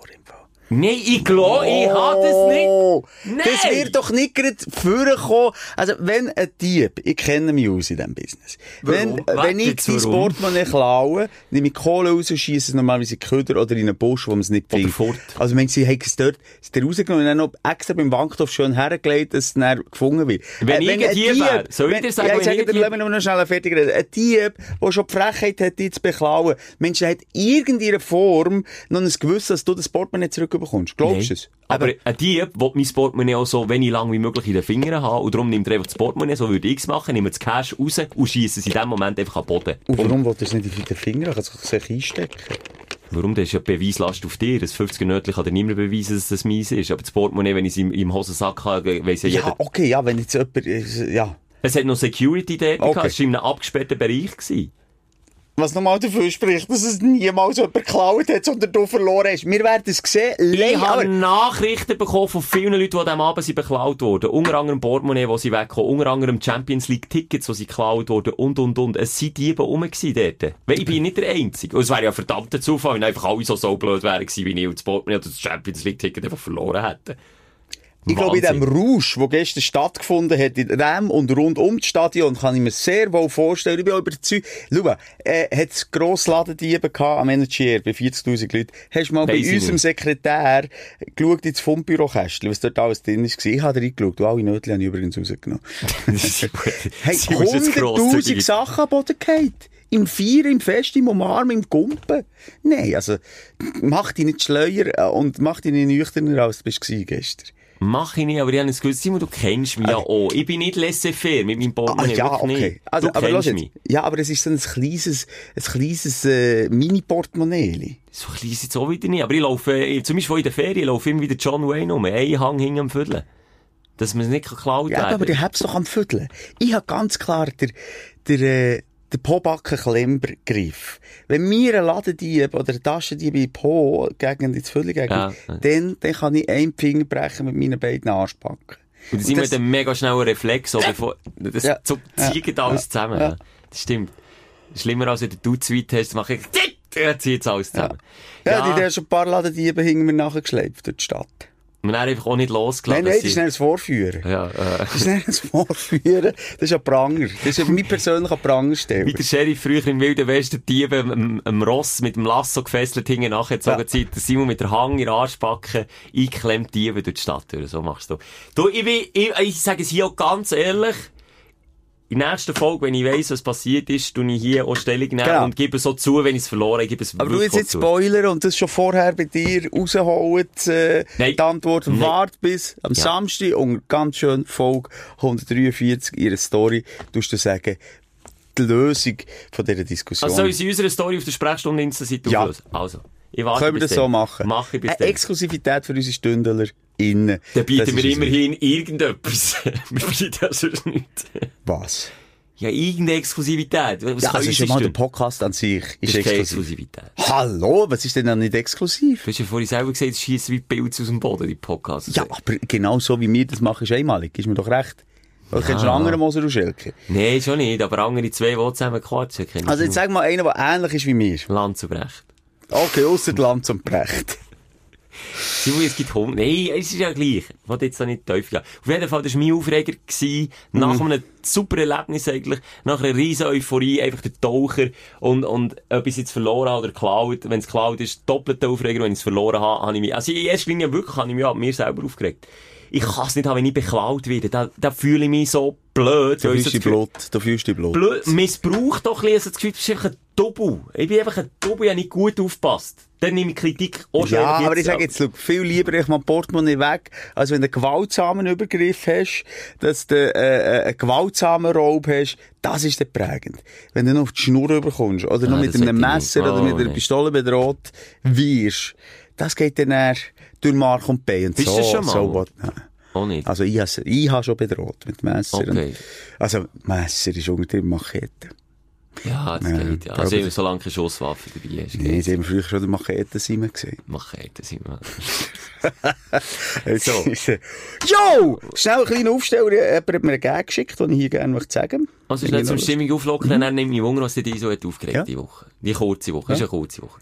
Nein, ich glaube, ich habe das nicht. Oh, Nein! Das wird doch nicht gerade vorkommen. Also, wenn ein Dieb, ich kenne mich aus in diesem Business. Wenn, Warum? wenn ich Warte, dein warum? Portemonnaie klaue, nehme ich Kohle raus und schiesse es normalerweise in Köder oder in einen Busch, wo man es nicht fort. Also, wenn sie haben es dort, rausgenommen und dann noch extra beim Bankhof schön hergelegt, dass es dann gefunden wird. Wenn ich ein Dieb wäre, soll ich dir sagen, ja, wenn ich sage ich dir, Dieb- lass mich noch schnell fertig reden. Ein Dieb, der schon die Frechheit hat, dich zu beklauen, Mensch, der hat irgendeiner Form noch ein Gewissen, dass du das Portemonnaie zurückbekommst. Glaubst du es? Aber ein Dieb will mein Portemonnaie auch so wenig lang wie möglich in den Fingern haben und darum nimmt er einfach das Portemonnaie, so würde ich es machen, nimmt das Cash raus und schießt es in dem Moment einfach an den Boden. Und warum will er es nicht in den Finger? Er kann es sich einstecken. Warum? Das ist ja die Beweislast auf dir. Das 50er Nötchen kann dir niemand beweisen, dass das meins ist. Aber das Portemonnaie, wenn ich es im, im Hosensack habe, weiss ja jeder. Ja, okay, ja, wenn jetzt jemand, äh, ja. Es hat noch Security dort Okay. gehabt. Es war in einem abgesperrten Bereich. Gewesen. Was nochmal dafür spricht, dass es niemals jemand geklaut hat, sondern du verloren hast. Wir werden es sehen. Ich Lei- habe Nachrichten bekommen von vielen Leuten, die an diesem Abend sind beklaut wurden. Unter anderem Portemonnaie, die sie wegkommen. Unter anderem Champions League Tickets, die sie geklaut wurden. Und, und, und. Es sind Diebe rum gewesen dort. Weil ich bin nicht der Einzige. Und es wäre ja ein verdammter Zufall, wenn einfach alle so, so blöd wären gewesen wie ich und das Portemonnaie oder das Champions League Ticket einfach verloren hätten. Ich glaube, in dem Rausch, der gestern stattgefunden hat, in dem und rund um das Stadion, kann ich mir sehr wohl vorstellen. Ich bin auch überzeugt. Schau, äh, hat es grosse Ladendiebe gehabt am Energy bei 40.000 Leuten. Hast du mal bei Weiss ich unserem nicht. Sekretär geschaut ins Fundbürokästchen, was dort alles drin ist? Ich habe reingeschaut. Und alle Nötchen habe ich übrigens rausgenommen. Hey, Sie muss jetzt 100'000 grosszügig- Sachen am Boden gefallen. Im Feiern, im Fest, im Umarmen, im Gumpen. Nein, also, mach dich nicht schleuer äh, und mach dich nicht nüchterner, als du bist gestern. Mach ich nicht, aber ich habe es gewusst, Simon, du kennst mich ja auch. Ich bin nicht laissez-faire mit meinem Ah, Portemonnaie. ja, wirklich okay. nicht. Also, du aber kennst jetzt. mich. Ja, aber es ist so ein kleines, ein kleines äh, Mini-Portemonnaie. So klein ist jetzt auch wieder nicht. Aber ich laufe, äh, zum Beispiel in der Ferien, ich laufe immer wieder John Wayne um. Ein Hang hinten am Viertel. Dass man es nicht geklaut Ja, werden aber die hab's doch am Vierteln. Ich hab ganz klar der, der, der Pobacken-Klemmer-Griff. Wenn mir ein Ladendieb oder ein Taschendieb in Po gegen ins Viertel gegen, Ja. dann, dann kann ich einen Finger brechen mit meinen beiden Arschbacken. Und das das- wir dann mega schnell ein Reflex, so bevor, das Ja. so zieht alles zusammen. Ja. Ja. Das stimmt. Schlimmer als wenn du zwei hast, mache ich, ja, zieht alles zusammen. Ja, die haben schon ein paar Ladendiebe hinter mir nachgeschleift durch die Stadt. Man hat einfach auch nicht losgelassen. Nein, nein, das ist nicht ein Vorführen. ja, äh, Das ist nicht ein Vorführen. Das ist ein Pranger. Das ist mein persönlicher Prangersteller. Wie der Sheriff früher im Wilden Westen die Diebe am, am Ross mit dem Lasso gefesselt hinten nachgezogen Ja. Zeit. Der Simon mit der Hang in den Arschbacken eingeklemmt Diebe durch die Stadt durch. So machst du. Du, ich, bin, ich, ich sage es hier auch ganz ehrlich. In der nächsten Folge, wenn ich weiss, was passiert ist, tue ich hier auch Stellung nehmen Genau. und gebe so zu, wenn ich es verloren habe, gebe es Aber du jetzt zu. Spoiler und das schon vorher bei dir rausholen, äh, Nein. die Antwort. Nein. Wart bis am Ja. Samstag und ganz schön Folge 143 ihre Story, tust du sagen, die Lösung von dieser Diskussion. Also soll ich in unserer Story auf der Sprechstunde Insta-Seite Ja. auflösen? Also. Ich warte Können wir das dann. so machen? Mach ich bis Eine dann. Exklusivität für unsere Stündler innen. Dann bieten Das wir immerhin irgendetwas. wir bieten ja sonst nichts. Was? Ja, irgendeine Exklusivität. Was Ja, also schon mal der? Podcast an sich ist Das ist. Exklusivität. Hallo, was ist denn dann nicht exklusiv? Du hast ja vorhin selber gesagt, es schießt wie Pilze aus dem Boden, die Podcasts. Ja, aber genau so wie wir das machen, ist einmalig. Ist mir doch recht. Oder kennst du einen anderen Moser und Schelke? Nein, schon nicht, aber andere zwei, die zusammen quatschen, ich Also jetzt sag mal einen, der ähnlich ist wie mir. Lanzenbrecht. Okay, ausser Land zum Brecht. Simon, es gibt Hunde. Nein, es ist ja gleich. Ich wollte jetzt da nicht tief gehen. Auf jeden Fall, das war mein Aufreger. Gewesen, nach Mhm. einem super Erlebnis eigentlich, nach einer riesen Euphorie, einfach der Taucher und, und etwas jetzt verloren habe oder geklaut. Wenn es geklaut ist, doppelter Aufreger. Wenn ich es verloren habe, habe ich mich, also in erster Linie wirklich, habe ich mich an mir selber aufgeregt. Ich kann es nicht haben, wenn ich beklaut werde. Da, da fühle ich mich so blöd. Du ich fühlst so die das Gefühl- Blut. Du fühlst die Blut. blöd, missbraucht doch ein bisschen, also das Gefühl, du bist einfach ein Double. Ich bin einfach ein Double, ich habe nicht gut aufgepasst. Dann nehme ich Kritik auch schon Ja, aber ich sage jetzt, schau, viel lieber ich mal Portemonnaie weg, als wenn du einen gewaltsamen Übergriff hast, dass du äh, äh, einen gewaltsamen Raub hast, das ist dann prägend. Wenn du noch auf die Schnur überkommst, oder noch Ah, mit das einem Messer nicht. oder Oh, mit einer nee. Pistole bedroht wirst, das geht dann eher durch Mark und Bein und Bist so. schon mal? So. Auch nicht. Also ich habe ich ha schon bedroht mit Messer. Okay. Und, also Messer ist untertrieben Machete. Ja, das Ja, geht, ja. Also, solange keine Schusswaffe dabei ist, Nee, sie haben früher schon den Machete-Simon gesehen. Machete sind wir. Jetzt So. Jo! Schnell ein kleiner Aufsteller. Jemand hat mir einen Gag geschickt, den ich hier gerne möchte sagen Also, schnell zum Stimmung auflockern, Mhm. dann nimmt mich Wunder, was dir so hat aufgeregt, Ja. die Woche. Die kurze Woche. Das war eine kurze Woche.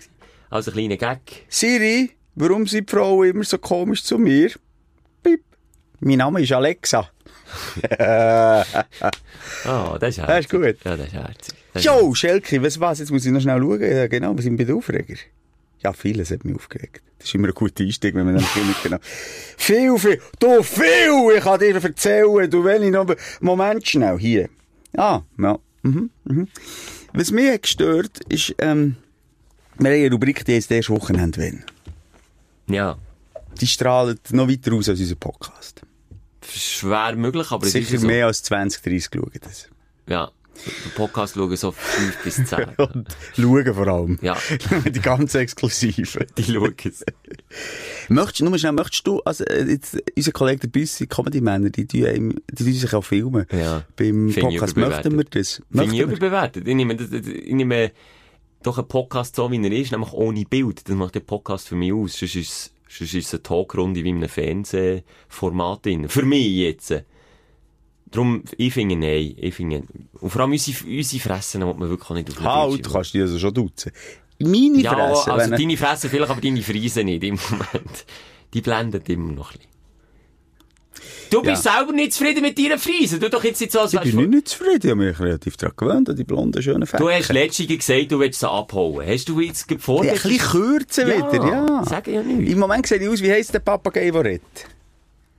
Also, ein kleiner Gag. Siri, Warum sind die Frauen immer so komisch zu mir? Piep. Mein Name ist Alexa. Ah, das ist Das herzig. ist gut. Ja, das ist herzig. Das Jo, Schelke, was was? Jetzt muss ich noch schnell schauen. Ja, genau, wir sind bei den Aufreger. Ja, vieles hat mich aufgeregt. Das ist immer ein guter Einstieg, wenn man dann nicht genau. Viel, viel, du viel! Ich kann dir erzählen, du wenn ich noch, Moment schnell, hier. Ah, ja, mhm, mhm. Was mich hat gestört, ist, ähm, wir haben eine Rubrik, die heisst erst Wochenende wenn. Ja, Die strahlt noch weiter aus als unser Podcast. schwer möglich, aber Sicher so. mehr als 20, 30 schauen das. Ja, den Podcast schauen so 5 bis 10. Und schauen vor allem. Ja, Die ganz exklusiven. die schauen es. Möchtest, nur schnell, möchtest du, also, äh, jetzt, unser Kollege der Büssi, Comedy-Männer, die, die, die tun sich auch filmen. Ja. Beim ich Podcast. Möchten wir das? Finde ich überbewertet. Ich nehme, ich nehme doch einen Podcast so, wie er ist, nämlich ohne Bild. Das macht der Podcast für mich aus. Sonst ist es, sonst ist es eine Talkrunde wie in einem Fernsehformat drin. Für mich jetzt. Darum, ich finde, nein. Ich finde, und vor allem unsere, unsere Fressen will man wirklich auch nicht auf den Halt, du kannst dich also schon duzen. Meine Ja, Fresse, also wenn- deine Fresse vielleicht, aber deine Friese nicht im Moment. Die blenden immer noch ein bisschen. Du bist selber nicht zufrieden mit deiner Friese. Du doch jetzt nicht so, als ich bin nicht, nicht zufrieden, ich habe mich relativ daran gewöhnt, an die blonden, schönen Fäden. Du hast letztens gesagt, du willst sie abhauen. Hast du jetzt ja, gefordert? ein bisschen kürzen wieder, ja. Sag ja nicht. Im Moment sieht ich aus, wie heisst der Papagei, der redet?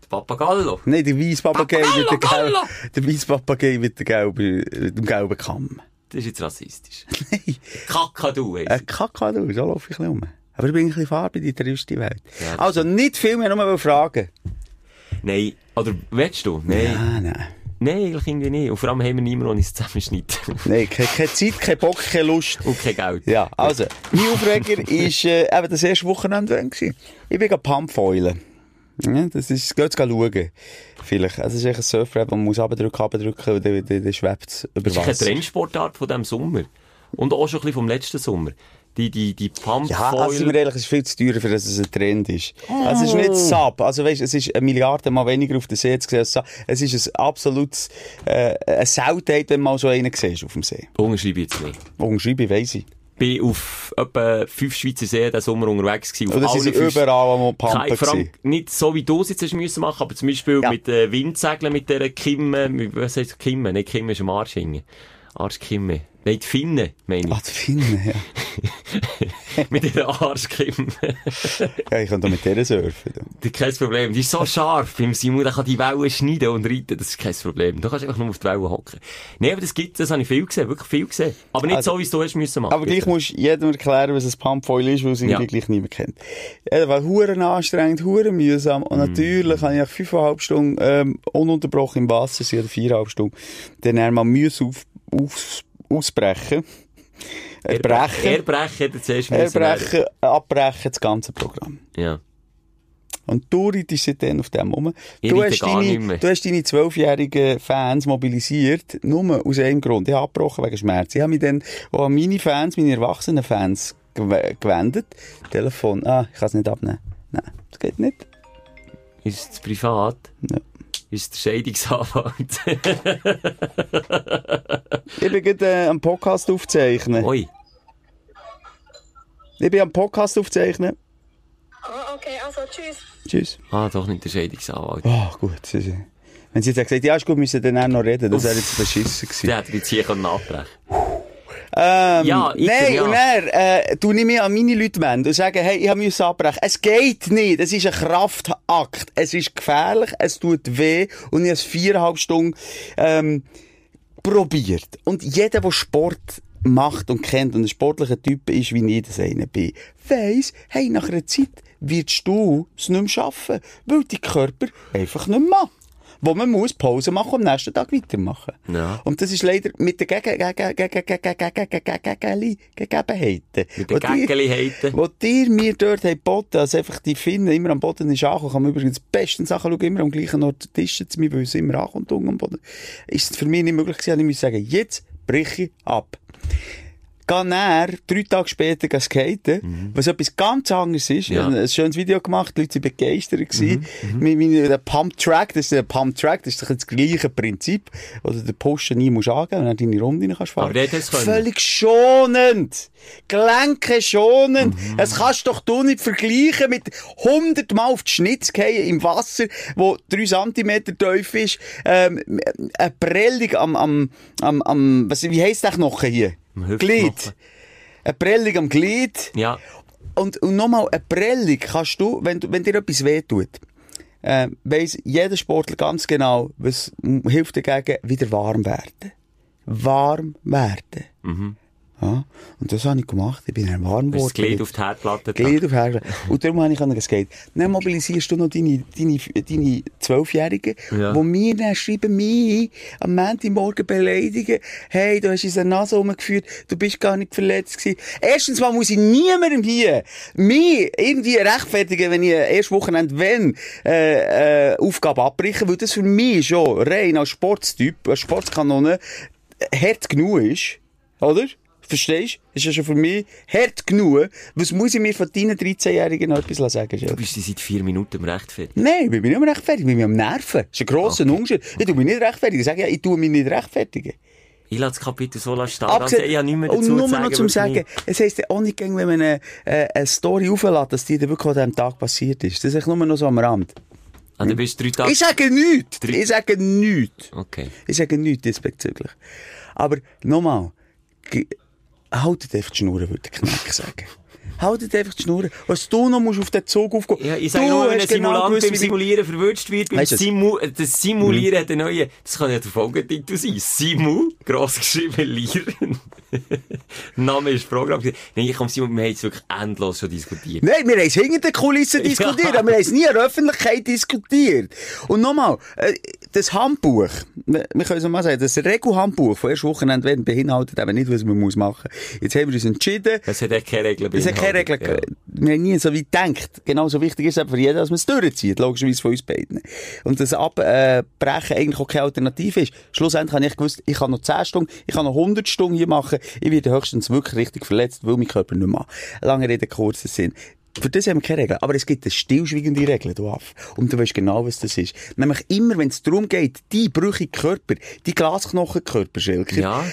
Papagallo. Nein, der weiße Papagei Papagallo, mit der gelben, der weiße Papagei mit der gelben, mit dem gelben Kamm. Das ist jetzt rassistisch. Nein, Kakadu heisst ein Kakadu, so laufe ich ein bisschen rum. Aber ich bin ein bisschen Farbe in die triste Welt. Ja, also, nicht viel mehr, nur fragen. Nein. Oder willst du? Nein. Ah, nein. Nein, eigentlich irgendwie nicht. Und vor allem haben wir niemanden, der uns zusammenschneidet. Nein, keine, keine Zeit, keine Bock, keine Lust. Und kein Geld. Ja, also, mein Aufreger ist äh, eben das erste Wochenende gewesen. Ich bin Pumpfoilen. Ja, das ist, geht's schauen. Vielleicht. Also, es ist echt ein Surfrad, man muss abdrücken, abdrücken und dann, dann, dann schwebt es über Das ist eine Wasser. Trendsportart von diesem Sommer. Und auch schon ein bisschen vom letzten Sommer. Die, die, die Pump Ja, also sind wir ehrlich, es ist viel zu teuer, für dass es ein Trend ist. Also, es ist nicht Sub. Also, weißt, es ist eine Milliarde mal weniger auf der See zu sehen als Sub. Es ist ein absolutes, äh, eine Seltenheit, wenn mal so einen siehst auf dem See. Unterschreibe ich jetzt nicht. Ungeschrieben, weiss ich. bin auf etwa fünf Schweizer Seen diesen Sommer unterwegs gewesen. Auf sind fünf- überall am Pumpen Kein, vor allem gewesen. nicht so, wie du es jetzt müssen machen, aber zum Beispiel Ja. mit äh, Windsegeln, mit dieser Kimme, was heisst Kimme? Nicht Kimme ist am Arsch hängen. Arschkimme. Nein, die Finne, meine Ah, die Finnen, ja. ich. mit dieser Arschkimme. ja. Ich kann da mit denen surfen. ist kein Problem. Die ist so scharf beim Simon, der kann die Wellen schneiden und reiten. Das ist kein Problem. Du kannst einfach nur auf die Wellen hocken. Nee, aber das gibt das habe ich viel gesehen, wirklich viel gesehen. Aber nicht Also- so, wie es du hast müssen machen. Aber gleich bitte. musst du jedem erklären, was ein Pumpfoil ist, weil es irgendwie Ja. gleich niemand kennt. Ja, war huren anstrengend, huren mühsam. Mm. Und natürlich habe ich nach fünfeinhalb Stunden, ähm, ununterbrochen im Wasser sein, oder viereinhalb Stunden, dann einmal auf, auf, ausbrechen. Erbrechen. Erbrechen zuerst müssen Erbrechen, abbrechen, das ganze Programm. Ja. Und du reitest seitdem auf dem. Ich Du hast, deine, du hast deine zwölfjährigen Fans mobilisiert, nur aus einem Grund. Ich habe abgebrochen wegen Schmerz. Ich habe mich dann auch an meine Fans, meine erwachsenen Fans gew gewendet. Telefon, ah, ich kann es nicht abnehmen. Nein, das geht nicht. Ist es privat? Ja. Ist der Scheidungsanwalt? Ich bin gerade äh, am Podcast aufzeichnen. Ui. Ich bin am Podcast aufzeichnen. Ah, okay, also tschüss. Tschüss. Ah, doch nicht der Scheidungsanwalt. Ah, gut. sie- sie- Wenn sie jetzt gesagt ja, ist gut, müssen wir dann auch noch reden. Das wäre jetzt beschissen gewesen. Der hätte jetzt hier können abbrechen Ähm, Ja, ich- nein, ja. und dann, äh, tu ich mich an meine Leute wenden und sagen, hey, ich müssen abbrechen. Es geht nicht. Es ist ein Kraftakt. Es ist gefährlich. Es tut weh. Und ich habe es viereinhalb Stunden, ähm, probiert. Und jeder, der Sport macht und kennt und ein sportlicher Typ ist, wie ich das einer bin, weiss, hey, nach einer Zeit wirst du es nicht mehr schaffen, weil dein Körper einfach nicht mehr macht. Wo man muss Pause machen und am nächsten Tag weitermachen. Ja. Und das ist leider mit Gege- Gegebenheiten. Mit den Gägeliheiten. Wo dir mir dort geboten, also einfach die Finnen immer am Boden ist angekommen, kann man übrigens die besten Sachen schauen, immer am gleichen Ort tischen zu mir, weil es immer ankommt am Boden. Ist es für mich nicht möglich gewesen, ich muss sagen, jetzt breche ich ab. Gehe näher, drei Tage später skaten, was etwas ganz anderes ist. Mhm. Ja. Mhm, Ich habe ein schönes Video gemacht, die Leute waren begeistert. gewesen. Mit meinem Pump Track, das ist der Pump Track, das ist das gleiche Prinzip, wo du den Pushen nie musst angeben und dann deine Runde rein kannst fahren. Aber. Völlig schonend. Gelenke schonend. Mhm. Das kannst doch du nicht vergleichen mit 100 Mal auf die Schnitz gehen im Wasser, wo 3 cm tief ist, ähm, eine Prellung am, am, am, am, was, wie heisst der Knochen hier? Glied. Eine Prellung am Glied. Ja. Und, und nochmal, eine Prellung kannst du, wenn, du, wenn dir etwas wehtut, äh, weiss jeder Sportler ganz genau, was hilft dagegen, wieder warm werden. Warm werden. Ja, und das habe ich gemacht. Ich bin dann warm. Das. Glied auf die Herdplatte. Glied auf Herde. Und darum habe ich an Skate. Dann mobilisierst du noch deine, deine, deine Zwölfjährigen, Ja. die mir dann schreiben, mich am Montagmorgen beleidigen, hey, du hast uns eine Nase rumgeführt, du bist gar nicht verletzt gewesen. Erstens mal muss ich niemandem hier, mich irgendwie rechtfertigen, wenn ich erst Wochenende, wenn, äh, äh, Aufgabe abbrechen, weil das für mich schon rein als Sportstyp, als Sportskanone, hart genug ist. Oder? Verstehst du? Ist ja schon für mich hart genug. Was muss ich mir von deinen 13-Jährigen noch etwas sagen? Du Schelke? bist seit vier Minuten am rechtfertigen. Nein, ich bin nicht mehr rechtfertigt. Ich bin am Nerven. Das ist ein grosser Unterschied. Ich tue mich nicht rechtfertigen. Ich sage ja, ich tue mich nicht rechtfertigen. Ich lasse das Kapitel so stehen. Abgesehen- Also, ich habe nichts mehr und dazu nur zu sagen. noch zum Sagen, nicht. es heisst ja auch nicht, wenn man eine, äh, eine Story auflädt, dass die dann wirklich an diesem Tag passiert ist. Das ist nur noch so am Rand. Ah, du bist drei Tage... Ich sage nichts. Drei- Ich sage nichts. Okay. Ich sage nichts diesbezüglich. Aber nochmal, haltet einfach die Schnur, würde ich sagen. Haltet einfach die Schnur. Was du noch musst auf den Zug aufgehen. Ja, ich sage nur, wenn ein genau Simulant gewusst, beim Simulieren verwünscht wird, beim? Simu das Simulieren hat einen neuen, das kann ja der Folgetitel sein. Simu, gross geschrieben, Lieren. Name ist Programm. Nein, ich komme Simon, wir haben es wirklich endlos schon diskutiert. Nein, wir haben es hinter den Kulissen diskutiert, aber wir haben es nie in der Öffentlichkeit diskutiert. Und nochmal, äh, das Handbuch, wir wir können es mal sagen, das Regelhandbuch von erst Wochenende werden beinhaltet eben nicht, was man muss machen. Jetzt haben wir uns entschieden, Es hat keine Regeln keine Regeln, Ja. wir haben nie so weit gedacht. Genauso wichtig ist es für jeden, dass man es durchzieht, logischerweise von uns beiden. Und das Abbrechen eigentlich auch keine Alternative ist. Schlussendlich habe ich gewusst, ich kann noch 10 Stunden, ich kann noch 100 Stunden hier machen, ich werde höchstens wirklich richtig verletzt, weil mein Körper nicht mehr Lange Rede, kurzer Sinn. Für das haben wir keine Regeln. Aber es gibt eine stillschweigende Regel, du Aff. Und du weißt genau, was das ist. Nämlich immer, wenn es darum geht, die brüchige Körper, die Glasknochenkörper, Schilker, Ja.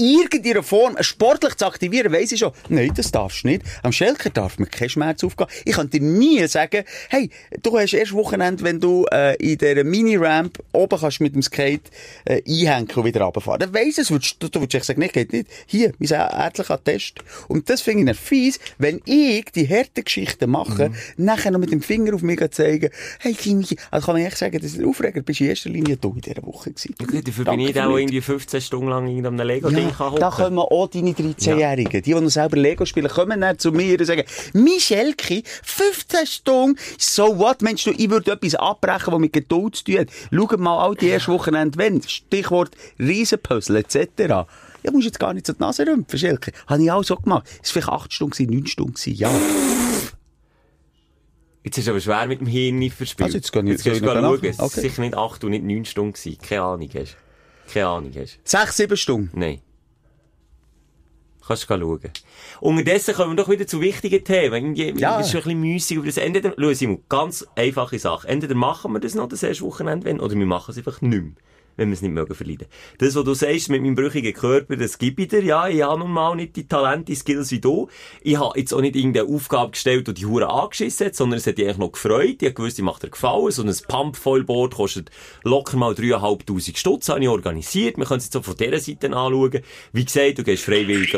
In irgendeiner Form sportlich zu aktivieren, weiss ich schon, nein, das darfst du nicht. Am Schelker darf man keinen Schmerz aufgehen. Ich kann dir nie sagen, hey, du hast erst Wochenende, wenn du äh, in dieser Mini-Ramp oben kannst mit dem Skate äh, einhängen und wieder runterfahren. Dann weiss es, würdest, du, du würdest echt sagen, nein, geht nicht. Hier, mein ärztlicher Test. Und das finde ich dann fies, wenn ich die harten Geschichten mache, nachher noch mit dem Finger auf mich zeigen, hey, Kimi, also kann man echt sagen, das ist der Aufreger, bist in erster Linie du in dieser Woche gewesen. Okay, dafür Danke bin ich auch irgendwie 15 Stunden lang in einem Lego-Ding Ja, kann da kommen auch deine 13-Jährigen, die, die noch selber Lego spielen, kommen dann zu mir und sagen, Michelki, 15 Stunden, so what? Meinst du, ich würde etwas abbrechen, was mit Geduld zu tun hat? Schau mal all die ersten Wochenende, wenn, Stichwort Riesenpuzzle etc. Ja, musst jetzt gar nicht so die Nase rümpfen, Schelke. Habe ich auch so gemacht. Es war vielleicht 8 Stunden, gewesen, 9 Stunden, ja. Jetzt ist es aber schwer mit dem Hirn verspielt. Also jetzt gehe ich- jetzt du noch schauen. Es Okay. sicher nicht 8 und nicht 9 Stunden gewesen. Keine Ahnung hast. Keine Ahnung hast. 6, 7 Stunden. Nein. Kannst du schauen. Unterdessen kommen wir doch wieder zu wichtigen Themen. Irgendwie Ja. ist schon ein bisschen müßig. Aber das entweder, schau Simon, ganz einfache Sache. Entweder machen wir das noch, das erste Wochenende, wenn, oder wir machen es einfach nicht mehr. Wenn wir es nicht mögen verleiden. Das, was du sagst mit meinem brüchigen Körper, das gebe ich dir. Ja, ich habe nun mal nicht die Talente, die Skills wie du. Ich habe jetzt auch nicht irgendeine Aufgabe gestellt, die die Hure angeschissen hat, sondern es hat dich eigentlich noch gefreut. Ich habe gewusst, ich macht dir gefallen. So ein Pump-Vollboard kostet locker mal 3'500 Stutz, habe ich organisiert. Wir können es jetzt so von dieser Seite anschauen. Wie gesagt, du gehst freiwillig...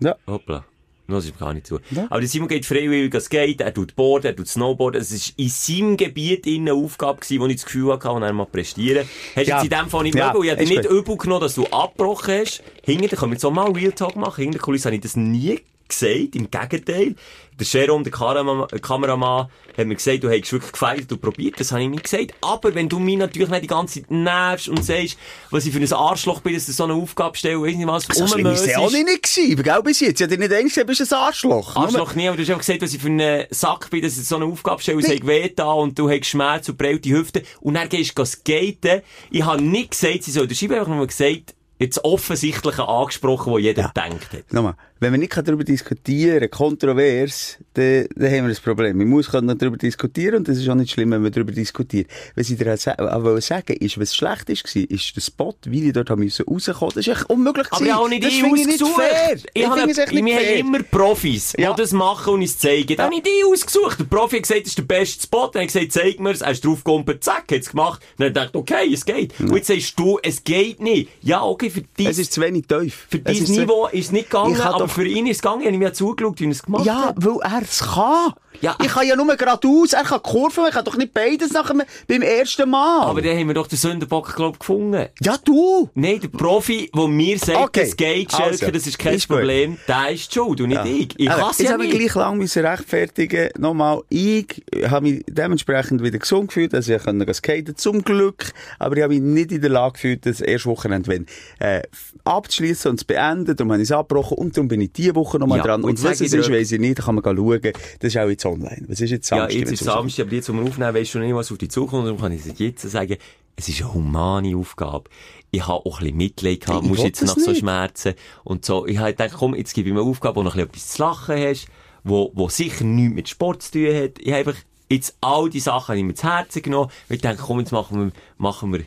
Ja. Hoppla. Das ist gar nicht zu. Aber der Simon geht freiwillig ans Skate, er tut Boarden, er tut Snowboarden. Es war in seinem Gebiet in eine Aufgabe, gewesen, wo ich das Gefühl hatte, und er mal prestieren. Hast du Ja. jetzt in dem Fall nicht Ja? Und ich habe dir nicht übel genommen, dass du abgebrochen hast. Hinter, können wir jetzt auch mal Real Talk machen. Hinter der Kulisse habe ich das nie gesagt. Im Gegenteil. Der Jerome, der Kameramann, der Kameramann, hat mir gesagt, du hättest wirklich gefeiert und probiert. Das habe ich nicht gesagt. Aber wenn du mich natürlich nicht die ganze Zeit nervst und sagst, was ich für ein Arschloch bin, dass du so eine Aufgabe stellst, weiss nicht was, So schlimm ist es auch nicht gewesen. Gell, bis jetzt. Ich dir nicht gesagt, du bist ein Arschloch. Arschloch nie, aber du hast auch gesagt, dass ich für einen Sack bin, dass ich so eine Aufgabe stelle, es hat weh da und du hast Schmerz und prellte Hüfte und dann gehst du skaten. Ich habe nicht gesagt, sie soll ich habe nur gesagt, jetzt Offensichtliche angesprochen, wo jeder Ja. denkt hat. Nochmal, wenn wir nicht darüber diskutieren kontrovers, dann, dann haben wir ein Problem. Man muss können darüber diskutieren und das ist auch nicht schlimm, wenn man darüber diskutiert. Was ich dir auch sagen ist, was schlecht ist, war, ist der Spot, wie die dort haben müssen rauskommen. Das ist echt unmöglich Aber ich habe auch nicht das ich finde ich nicht fair. Ich Ich habe, finde es echt nicht wir fair. haben immer Profis, Ja. die das machen und uns zeigen. Dann habe ich die ausgesucht. Der Profi hat gesagt, das ist der beste Spot. Dann hat gesagt, zeig mir's. Er ist draufgekommen, zack, hat es gemacht. Dann hat er gedacht, okay, es geht. Und jetzt sagst du, es geht nicht. Ja, okay, für dich. Es ist zu wenig tief. Für Es dieses Niveau ist es nicht gegangen, Doch- für ihn ist es gegangen. Ich habe ihm ja zugeschaut, wie er es gemacht Ja, hat. weil er es kann. Ja. Ich kann ja nur geradeaus, er kann Kurven, ich kann doch nicht beides nach dem, beim ersten Mal. Aber dann haben wir doch den Sündenbock, glaub ich, gefunden. ja, du. Nein, der Profi, der mir sagt, Okay. es geht, Schelker, Also, das ist kein ist gut. Problem, der ist schuld und nicht ich. Ich es Jetzt ja habe ich nicht. gleich lang müssen rechtfertigen. Nochmal, ich habe mich dementsprechend wieder gesund gefühlt, dass ich können skaten zum Glück. Aber ich habe mich nicht in der Lage gefühlt, das erste Wochenende wenn, äh, abzuschließen und zu beenden. Darum habe ich es abgebrochen und darum bin ich diese Woche nochmal Ja, dran. und Und, was es ich ist, weiss ich nicht. Da kann man schauen. Das ist auch jetzt online. Was ist jetzt Ja, Samstag? jetzt ist? Samstag, aber jetzt, wo wir aufnehmen, weisst du nicht, was auf dich zukommt. Darum kann ich es jetzt sagen, es ist eine humane Aufgabe. Ich habe auch ein bisschen Mitleid gehabt, Ich will jetzt nach so nicht. Schmerzen und so. Ich habe gedacht, komm, jetzt gebe ich mir eine Aufgabe, wo noch ein bisschen etwas zu lachen hast, wo, wo sicher nichts mit Sport zu tun hat. Ich habe einfach jetzt all die Sachen ich mir zu Herzen genommen, ich denke, komm, jetzt machen wir, machen wir,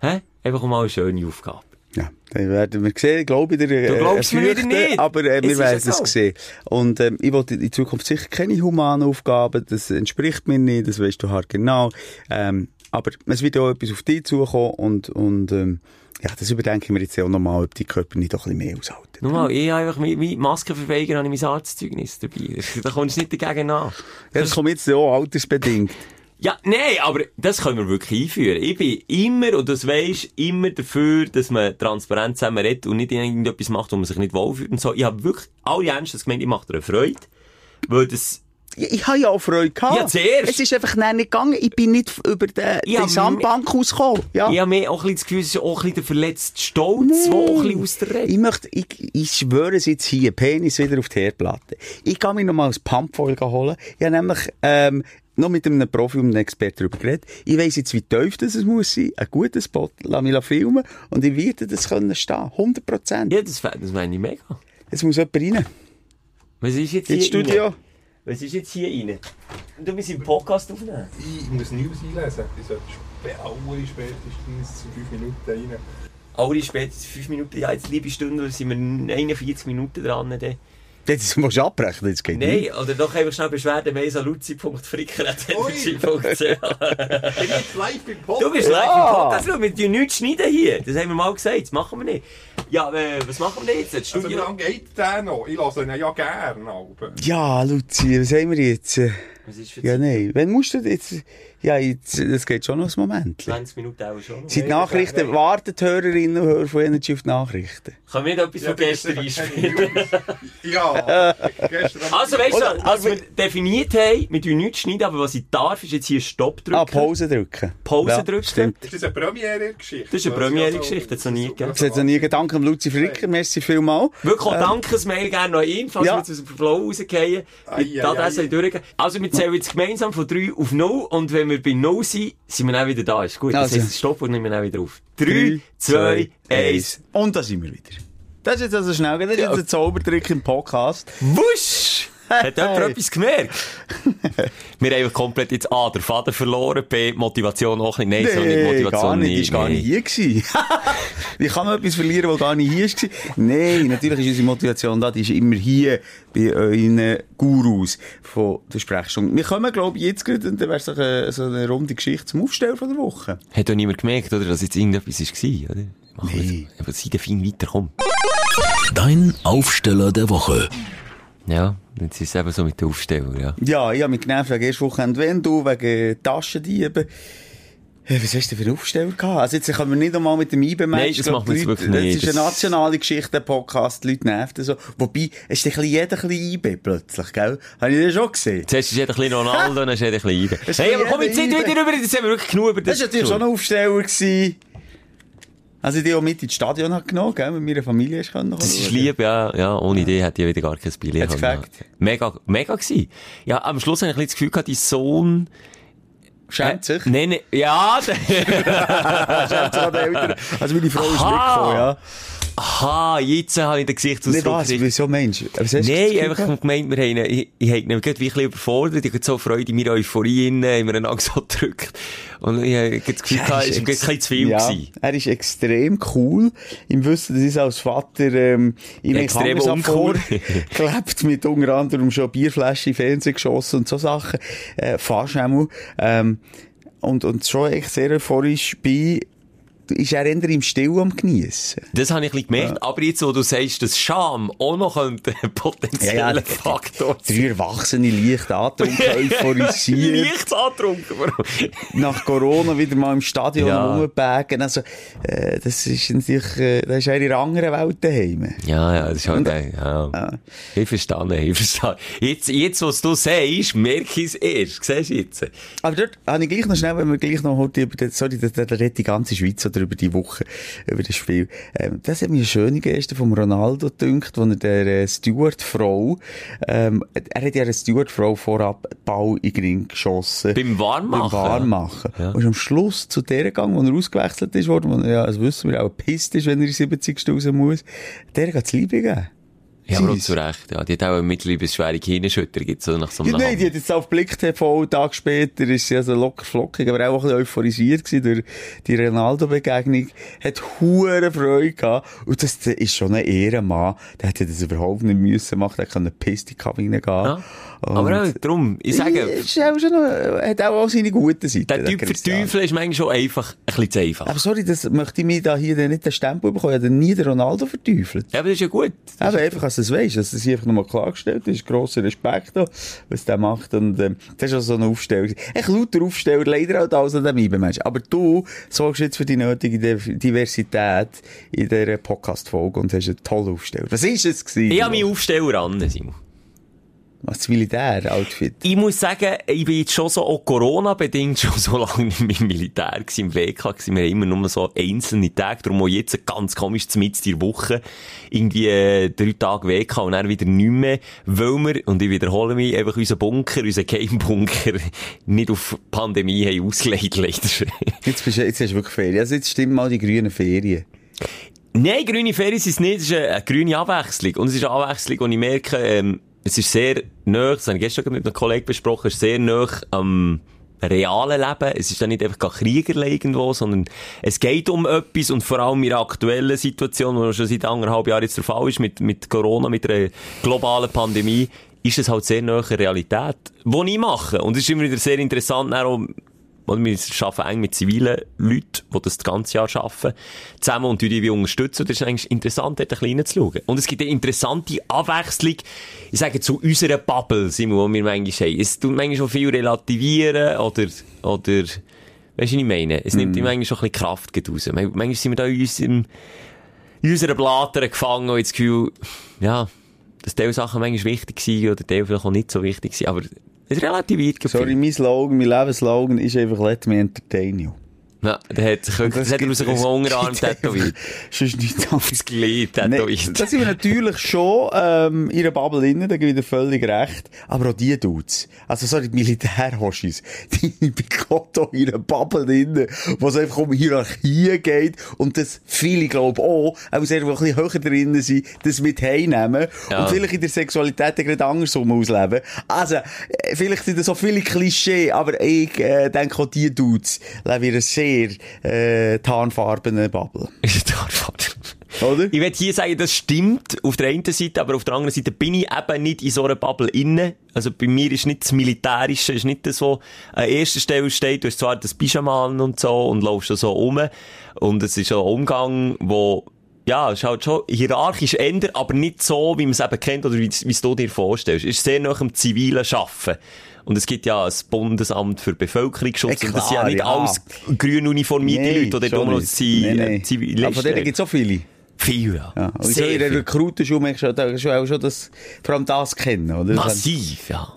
hä? Einfach mal eine schöne Aufgabe. Werden wir sehen, glaube ich, der, Du glaubst mir wieder nicht. aber äh, wir werden es sehen. Und ähm, ich wollte in Zukunft sicher keine humanen Aufgaben, das entspricht mir nicht, das weißt du halt genau. Ähm, aber es wird auch etwas auf dich zukommen und, und ähm, ja, das überdenke ich mir jetzt auch nochmal, ob die Körper nicht doch ein bisschen mehr aushalten. Nur mal, ich habe einfach, wie Maskenverweiger, habe ich mein Arztzeugnis dabei. Da kommst du nicht dagegen an. Ja, das kommt jetzt auch altersbedingt. Ja, nein, aber das können wir wirklich einführen. Ich bin immer, und das weisst, immer dafür, dass man transparent zusammen redet und nicht irgendetwas macht, wo man sich nicht wohlfühlt und so. Ich habe wirklich alle ernst gemeint, ich mache dir eine Freude. Weil das, Ja, ich habe ja auch Freude gehabt. Ja, zuerst. Es ist einfach nicht gegangen. Ich bin nicht über den, die Sandbank rausgekommen. Ja. ich habe mir auch ein bisschen das Gefühl, es ist auch ein bisschen der verletzte Stolz, der auch ein bisschen aus der Rede. Ich möchte, ich, ich schwöre es jetzt hier, Penis wieder auf die Herdplatte. Ich kann mir noch mal ein Pumpfoil holen. Ich habe nämlich, ähm, noch mit einem Profi und einem Experten darüber geredet. Ich weiss jetzt, wie tief das es muss sein. Ein guter Spot. Lass mich filmen. Und ich werde das können stehen. 100 Prozent. Ja, das, das meine ich mega. Jetzt muss jemand rein. Was ist jetzt hier Ins Studio. rein? Was ist jetzt hier rein? Du bist im Podcast aufnehmen. Ich muss News einlesen. Ich sollte alle spätestens zu 5 Minuten rein. Alle spätestens 5 Minuten, ja, jetzt liebe Stunde, da sind wir 41 Minuten dran. Dann. Jetzt musst du abbrechen. Das geht Nein, nicht. oder doch einfach schnell an luzi.fricker.energy.ch. Ich bin jetzt live im Podcast. Du bist live Ja. im Podcast, schau, wir tun nichts schneiden hier. Das haben wir mal gesagt, das machen wir nicht. Ja, äh, was machen wir denn jetzt? Das Also, wie lange geht der noch? Ich lasse ihn ja gerne. Aber. Ja, Luzi, was haben wir jetzt? Was ist für Ja, nein. Wann musst du jetzt? Ja, das geht schon noch ein Moment. 20 Minuten auch schon. Seit Nachrichten warten die Hörerinnen und Hörer von Energy auf die Nachrichten. Können wir etwas von gestern einspielen? Ja, gestern Also, weißt Oder- du, was aber- wir definiert haben, wir tun nichts schneiden, aber was ich darf, ist jetzt hier Stopp drücken. Ah, Pause drücken. Pause Ja, drücken. Stimmt. Ist das eine Premiere-Geschichte? Das ist eine Premiere-Geschichte, das hat's noch nie gegeben. Das hat noch nie Gedanken am Luzi Fricker. Merci vielmals. Wirklich auch Ähm, Dankesmail gerne noch ein, falls ja. wir jetzt aus dem Flow rausgehen. Ei, Adresse ei. durchgehen. Also, wir zählen jetzt gemeinsam von 3 auf 0 und wenn wir bei 0 sind, sind wir dann wieder da. Ist gut. Das Also. heisst, Stopp und nehmen wir dann wieder auf. 3, 2, 1. Und da sind wir wieder. Das ist jetzt also schnell. Das ist jetzt ein Zaubertrick im Podcast. Wusch! Hat jemand Hey. etwas gemerkt? wir haben einfach komplett jetzt A, der Vater verloren, B, Motivation auch nicht. Nein, so nicht Motivation gar nicht. Die war gar nicht hier gewesen. Wie kann man etwas verlieren, das gar nicht hier war? Nein, natürlich ist unsere Motivation da. Die ist immer hier bei euren Gurus von der Sprechstunde. Wir kommen, glaube ich, jetzt gerade, und dann wäre es eine, so eine runde Geschichte zum Aufstellen von der Woche. Hat doch niemand gemerkt, oder, dass jetzt irgendetwas war, oder? Machen wir Nee. jetzt- Aber sei fein weiterkommen. Dein Aufsteller der Woche. Ja, jetzt ist es eben so mit der Aufstellung, ja. Ja, ich habe mich genervt wegen erst Wochenende, wenn du, wegen Taschendieben. Was hast du denn für Aufsteller gehabt? Also jetzt können wir nicht einmal mit dem IBE Nein, das wir jetzt wirklich nicht. Das ist eine Das- nationale Geschichte, der Podcast, die Leute nerven so. Wobei, es ist ein bisschen jeder ein bisschen IBE plötzlich, gell? Habe ich das schon gesehen? Zuerst ist jeder ein bisschen Ronaldo, dann ist jeder ein bisschen Ibe. Hey, aber komm jetzt nicht Ibe. wieder über, jetzt haben wir wirklich genug über das Das war natürlich schon ein Aufsteller. Gewesen. Also ich die auch mit ins Stadion hat genommen, gell? Mit meiner Familie ist können. Das ist lieb, ja, ja. Ohne Idee hätte ich wieder gar kein Billett. Hat's gefällt? Mega, mega gewesen. Ja, am Schluss habe ich ein bisschen das Gefühl gehabt, dein Sohn Schämt sich. Nein, nein, ja, Schämt sich an den Eltern. Also meine Frau ist Aha. mitgekommen, ja. Aha, jetzt habe ich den Gesichtsausdruck was, gekriegt. wieso Mensch? Was Nein, einfach gemeint, wir haben, ihn- ich, ich habe ihn gerade wie überfordert, ich hatte so Freude in meiner Euphorie innen, haben wir einander so gedrückt. Und ich habe das Gefühl, Ja, es war ein zu viel ja, gewesen. Er ist extrem cool. Im Wissen, dass ich als Vater, ähm, ihm Extrem uncool. vorgelebt, mit unter anderem schon Bierflaschen in Fernsehen geschossen und so Sachen. Äh, fast einmal. Ähm, und, und schon echt sehr euphorisch bei, ist er eher im Still am geniessen. Das habe ich ein gemerkt, aber jetzt, wo du sagst, dass Scham auch noch ein potenzieller Faktor Drei Erwachsene leicht angetrunken, euphorisiert. Leicht angetrunken, nach Corona wieder mal im Stadion Ja. rumbagen. Also, äh, das ist natürlich, äh, das ist eher in einer anderen Welt daheim. Ja, ja, das ist halt, äh, ja. Ich verstehe, ich verstehe. Jetzt, jetzt, was du sagst, merke ich es erst. Siehst du jetzt? Aber dort habe ich gleich noch schnell, wenn wir gleich noch heute über das, sorry, da redet die ganze Schweiz oder über die Woche, über das Spiel. Ähm, das hat mir eine schöne Geste von Ronaldo gedünkt, wo er der äh, Steward-Frau, ähm, er hat ja eine Steward-Frau vorab Ball in den Ring geschossen. Beim Warmmachen? Beim Warmmachen. Ja. Und am Schluss zu der gegangen, wo er ausgewechselt ist worden, wo er, ja, das wissen wir, auch pisst ist, wenn er in 70. raus muss. Der hat es Liebe gegeben. Ja, aber auch zu Recht. Ja, die hat auch eine mittlerweile schwere Hirnschütter, gibt's so nach so Ja, einem nein, die hat jetzt auf Blick TV, Tag später, ist sie also locker flockig, aber auch ein bisschen euphorisiert gewesen durch die Ronaldo-Begegnung. Hat hure Freude gehabt. Und das ist schon ein Ehrenmann. Der hätte das überhaupt nicht müssen machen. Der kann eine Piste Kabine gehen. Ja. Aber auch darum, ich sage, Ist auch schon noch, hat auch, auch seine guten Seiten. der Typ verteufeln ist manchmal schon einfach ein bisschen zu einfach. Aber sorry, das möchte ich mir da hier nicht den Stempel bekommen. Ich habe nie den Ronaldo verteufelt. Ja, aber das ist ja gut. Aber einfach, du es weisst, dass das hier einfach nochmal klargestellt ist. Grosser Respekt da, was der macht. Und, ähm, das ist auch so ein Aufsteller. Echt lauter Aufsteller, leider auch da als an dem IBE-Mensch. Aber du sorgst jetzt für die nötige Div- Diversität in dieser Podcast-Folge und hast einen tollen Aufsteller. Was ist es gewesen? Ich habe meinen Aufsteller an, Simon. Was, das Militär-Outfit? Ich muss sagen, ich bin jetzt schon so, auch Corona-bedingt, schon so lange nicht mehr im Militär gewesen, im WK gewesen. Wir haben immer nur so einzelne Tage, darum auch jetzt ganz komisch mit der Woche, irgendwie äh, drei Tage WK und dann wieder nicht mehr, weil wir, und ich wiederhole mich, einfach unseren Bunker, unseren Game-Bunker nicht auf Pandemie haben ausgelegt, leider. Jetzt, bist, du- jetzt hast du wirklich Ferien. Also jetzt stimmen mal die grünen Ferien. Nein, grüne Ferien sind es nicht. Es ist eine, eine grüne Abwechslung. Und es ist eine Abwechslung, und ich merke, ähm, es ist sehr nah, das habe ich gestern mit einem Kollegen besprochen, es ist sehr nah am realen Leben. Es ist dann nicht einfach Kriegerle irgendwo, sondern es geht um etwas und vor allem in der aktuellen Situation, wo schon seit anderthalb Jahren jetzt der Fall ist, mit, mit Corona, mit einer globalen Pandemie, ist es halt sehr nahe Realität, die ich mache. Und es ist immer wieder sehr interessant, auch, weil wir arbeiten eng mit zivilen Leuten, die das das ganze Jahr arbeiten, zusammen und die die wir unterstützen. Und das ist eigentlich interessant, dort ein bisschen reinzuschauen. Und es gibt eine interessante Abwechslung, ich sage, zu unserer Bubble, Simon, die wir manchmal haben. Es tut manchmal schon viel relativieren oder, oder, weißt du, was ich meine? Es nimmt mm. manchmal schon ein bisschen Kraft raus. Man- Manchmal sind wir da in unserem, in unserer Blatter gefangen und jetzt das Gefühl, ja, dass Teil Sachen manchmal wichtig sind oder Teil vielleicht auch nicht so wichtig sind, aber es relativiert Sorry, gefühlt. mein Slogan, mein Lebensslogan ist einfach «Let me entertain you». Ja, der hat sich, das hat er sich auf den Unterarm tätowiert. Sonst anderes. Aufs Glied Nee, tätowiert. da sind wir natürlich schon ähm, in einer Bubble drin, da gebe ich dir völlig recht. Aber auch die Dudes, also sorry, die Militärhoschis, die bei Kotto in einer Bubble drin, wo es einfach um Hierarchie geht und das viele, glaube auch, auch sehr, die ein bisschen höher drin sind, das mit heimnehmen Ja. und vielleicht in der Sexualität gerade andersrum ausleben. Also, äh, vielleicht sind das so viele Klischee, aber ich äh, denke auch die Dudes leben in einer sehr äh, tarnfarbenen Bubble. Oder? Ich will hier sagen, das stimmt auf der einen Seite, aber auf der anderen Seite bin ich eben nicht in so einer Bubble inne. Also bei mir ist nicht das Militärische, ist nicht das, was an erster Stelle steht. Du hast zwar das Pyjama und so und laufst da so rum. Und es ist ein Umgang, wo ja, ist halt schon hierarchisch ändert, aber nicht so, wie man es eben kennt oder wie es wie es du dir vorstellst. Es ist sehr nach dem zivilen Schaffen. Und es gibt ja das Bundesamt für Bevölkerungsschutz. Ja, und das sind ja klar, nicht ja. alles grün uniformierte Nee, Leute, oder schon nur noch. Zivi Nee, nee. äh. Aber von denen gibt es auch viele. Viel, ja. Ja. Und so Sehr in der. Rekrutenschule da schon, auch schon das, vor allem das kennen, oder? Massiv, ja.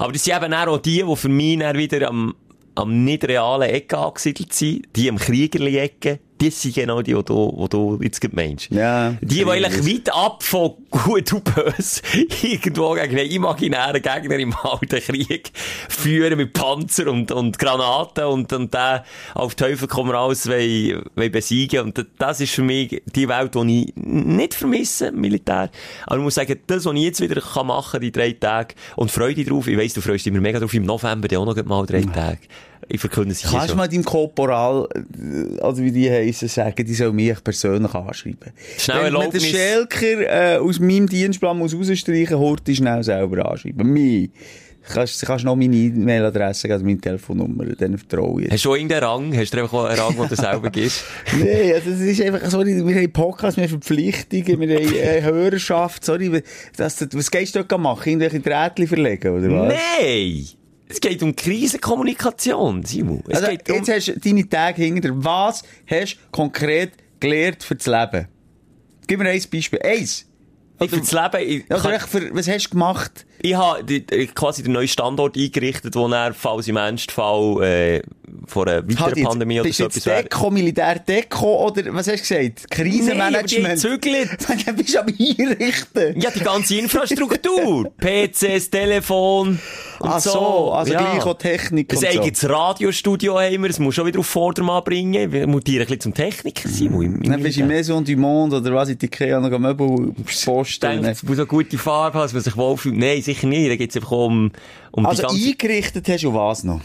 Aber das sind eben auch die, die für mich dann wieder am, am nicht realen Ecke angesiedelt sind, die am Kriegerli-Ecke, das sind genau die, die du, die du jetzt gerade meinst. Ja, Die, die ich eigentlich weit ab von gut und böse irgendwo gegen einen imaginären Gegner im alten Krieg führen mit Panzer und, und Granaten und, und den auf Teufel komm raus wollen, wollen besiegen. Und das ist für mich die Welt, die ich nicht vermisse, Militär. Aber ich muss sagen, das, was ich jetzt wieder kann machen die drei Tage, und Freude drauf, ich weiss, du freust dich immer mega drauf, im November, dann auch noch mal drei Tage. Ich verkünde es hier Kannst du schon. mal deinem Korporal, äh, also wie die heissen, sagen, die soll mich persönlich anschreiben? Schnell Wenn man den Erlaubnis. Schelker äh, aus meinem Dienstplan muss rausstreichen, Horti schnell selber anschreiben. Mich. Kannst, kannst noch meine E-Mail-Adresse, also meine Telefonnummer, dann vertraue ich. Hast du auch irgendeinen Rang? Hast du einfach einen Rang, den du selber gibst? Nein, also es ist einfach, sorry, wir haben Podcasts, wir haben Verpflichtungen, wir haben äh, Hörerschaft, sorry, das, was gehst du dort machen? Irgendwelche Drähtchen verlegen, oder was? Nein! Es geht um Krisenkommunikation, Simon. Es Also, geht um... jetzt hast du deine Tage hinter dir. Was hast du konkret gelernt für das Leben? Gib mir ein Beispiel. Eins. Ich für das Leben, ich, Oder echt für, was hast du gemacht? Ich habe die- quasi den neuen Standort eingerichtet, wo er, falls im Ernstfall, äh, vor einer weiteren jetzt, Pandemie oder so du etwas wäre. Deko, Militär-Deko oder was hast du gesagt? Krisenmanagement? zügelt. Dann bist du am Einrichten. Ja, die ganze Infrastruktur. PCs, Telefon und Ach so, also gleich auch Technik Ein und so. eigenes Radiostudio haben wir, das muss schon wieder auf Vordermann bringen. Wir mutieren ein bisschen zum Techniker, Simon. im- im Dann bist du in Militär. Maison du Monde oder was in die Ikea noch Möbel posten. denkt, es muss eine gute Farbe haben, dass man sich wohlfühlt. Nein, sicher nicht. Da geht es einfach um, um Also die ganze... eingerichtet hast du was noch?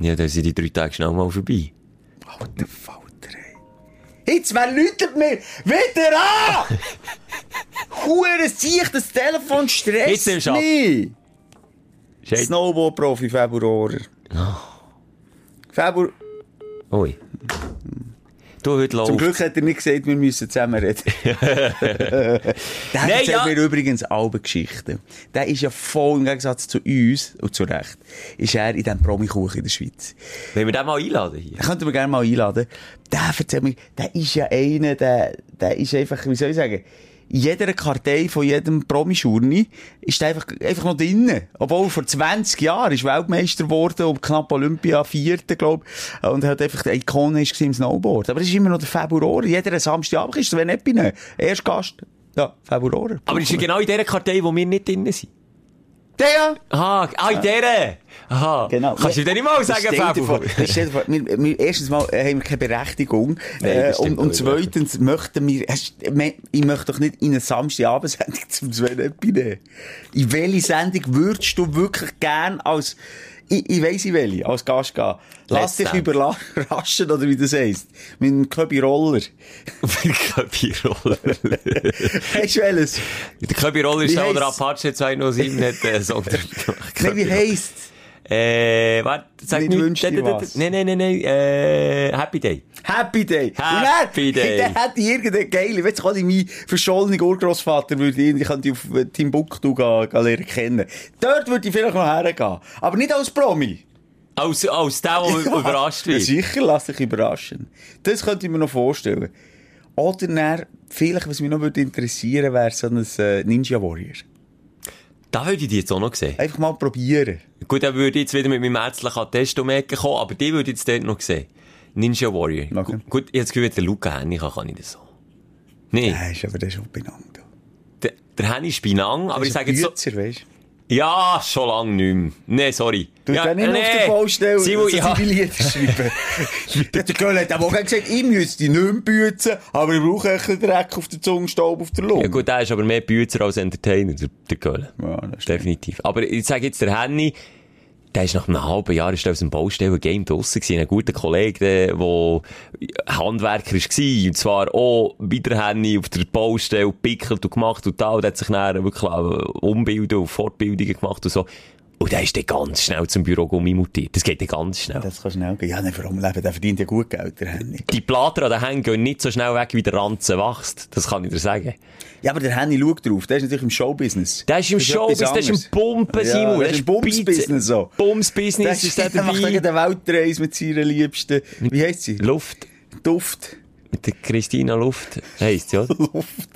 Ja, dann sind die drei Tage schnell mal vorbei. Alter Falter, ey. Jetzt, wer läutet mir wieder an? Hure sich das Telefon Jetzt stresst ab. mich. Snowboard-Profi Februarer. Februar... Ui. Du, heute Zum läuft. Glück hat er nicht gesagt, wir müssen zusammen reden. Der Nein, erzählt ja. mir übrigens alle Geschichten. Der ist ja voll im Gegensatz zu uns, und zu Recht, ist er in diesem Promikuchen in der Schweiz. Wollen wir den mal einladen hier? Könnten wir gerne mal einladen. Der erzählt mir, der ist ja einer, der, der ist einfach, wie soll ich sagen, jeder Kartei von jedem Promischurni ist einfach, einfach noch drinnen. Obwohl vor 20 Jahren ist Weltmeister geworden und knapp Olympia Vierte, glaub. Und er hat einfach eine Ikone ist im Snowboard. Aber es ist immer noch der Februar. Jeder Samstagabend ist wenn nicht bin. Erst Gast. Ja, Februar. Aber ist ja genau in dieser Kartei, wo wir nicht drin sind. Der ja. Aha, ah, in dieser! Aha. Genau. Kannst du dir nicht mal sagen, Fabio? stell dir vor, wir, wir, erstens mal haben wir keine Berechtigung. Nein, äh, und, und zweitens möchten wir, ich möchte doch nicht in eine Samstagabendsendung zum Sven nehmen. In welche Sendung würdest du wirklich gern als, ich, ich weiss in welche, als Gast gehen? Lass dich überraschen, oder wie das heisst. Mit einem Köbi Roller. Köbi-Roller. Weißt du welches? Der Köbi-Roller ist Wie der, der? Apache 207 hat, äh, Song gemacht. Nein, wie heisst's? Äh, warte, sag Nicht wünsch dir was. Nein, nein, nein, nein, äh, Happy Day. Happy Day. Happy und Day. Dann hätte ich irgendeine geile, weißt du, kann ich meinen verschollenen Urgroßvater, würde ich, ich könnte auf äh, Timbuktu gehen, gehen lernen kennen. Dort würde ich vielleicht noch hergehen. Aber nicht als Promi. Als, als der, der überrascht Ja, wird. sicher, lass dich überraschen. Das könnte ich mir noch vorstellen. Oder dann, vielleicht, was mich noch würde interessieren, wäre so ein äh, Ninja Warrior. Da würde ich die jetzt auch noch sehen. Einfach mal probieren. Gut, dann würde ich jetzt wieder mit meinem ärztlichen Attest um die Ecke kommen, aber die würde ich jetzt dort noch sehen. Ninja Warrior. Okay. Gu- Gut, Gefühl, wenn der Luca Henny kann, kann ich das so. Nee, Ja, ist aber das schon benannt. der, der Henny ist Binang, aber ich sage jetzt so, weißt? Ja, schon lange nicht mehr. Nee, sorry. Du ja, ja, nicht auf der Baustelle Simon, ja. seine Lieder schreiben. der Göll hat auch gesagt, ich müsste nicht mehr büzen, aber ich brauche ein bisschen Dreck auf der Zunge, Staub auf der Lunge. Ja gut, der ist aber mehr Bützer als Entertainer, der, der Göll. Ja. Definitiv. Aber ich sage jetzt, der Henny, der ist nach einem halben Jahr ist aus dem Baustellen-Game draussen gewesen. Ein guter Kollege, der, Handwerker war. Und zwar auch bei der Henny auf der Baustelle pickelt und gemacht und da. Und hat sich dann wirklich Umbilden und Fortbildungen gemacht und so. Und der ist dann ganz schnell zum Bürogummi mutiert. Das geht dann ganz schnell. Das kann schnell gehen. Ja, nicht vor allem leben, der verdient ja gut Geld, der Henny. Die Plater an den Hängen gehen nicht so schnell weg, wie der Ranzen wächst. Das kann ich dir sagen. Ja, aber der Henny schaut drauf, der ist natürlich im Showbusiness. Der ist im Showbusiness, der ist im. Pumpen, Ja, Simon. der ist im Bumsbusiness so. Bumsbusiness Der ist der der macht dabei. der Weltreise mit seiner Liebsten. Wie heisst sie? Luft. Duft. Mit der Christina Luft. Heisst ja. Luft.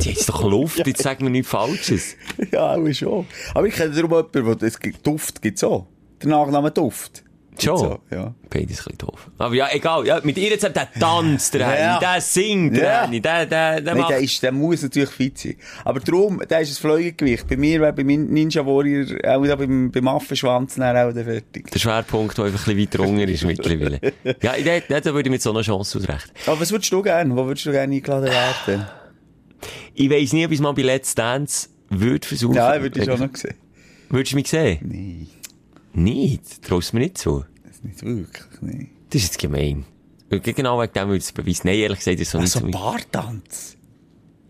Die heisst doch Luft, jetzt sagen wir nichts Falsches. Ja, auch schon. Aber ich kenne darum jemanden, der das gibt. Duft gibt's auch. Der Nachname Duft. Schon? So, ja. Beides ein bisschen doof. Aber ja, egal. Ja, mit ihr zusammen, der tanzt, der Ja. Henny, der singt, der Ja. Henny, der, der, der Nein, der, ist, der muss natürlich fit sein. Aber darum, der ist ein Fleugegewicht. Bei mir wäre bei meinem Ninja Warrior auch da beim, beim Affenschwanz dann auch der fertig. Der Schwerpunkt, der einfach ein bisschen weiter unten ist mittlerweile. Ja, da, da würde ich mit so einer Chance ausrechnen. Aber was würdest du gerne? Wo würdest du gerne eingeladen werden? Ich weiss nie, ob ich mal bei Let's Dance würde versuchen. Ja, würde ich schon noch sehen. Würdest du mich sehen? Nein, Nicht? Traust du mir nicht zu? das ist nicht wirklich, nein. Das ist jetzt gemein. Genau wegen dem würde ich es beweisen. Nein, ehrlich gesagt, das ist so nicht Also so. Bartanz.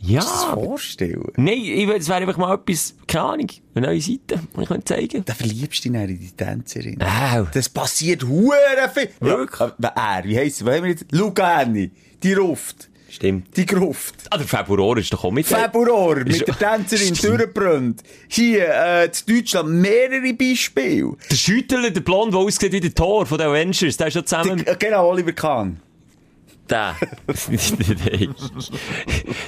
Kannst du das Ja. vorstellen? Nein, ich würde, es wäre einfach mal etwas, keine Ahnung, eine neue Seite, die ich könnte zeigen Da verliebst du dich in die Tänzerin. Au. Das passiert hure viel. Wirklich? Ja, er, wie heisst sie? Wo haben wir jetzt? Luca. Die Ruft. Stimmt. Die Gruft. Ah, der Februar ist doch auch mit Februar mit Ist- der Tänzerin durchgebrannt. Hier, äh, in Deutschland mehrere Beispiele. Der Schüttler, der Blond, der aussieht wie der Tor von den Avengers, der ist schon zusammen... Die, äh, genau, Oliver Kahn. Der.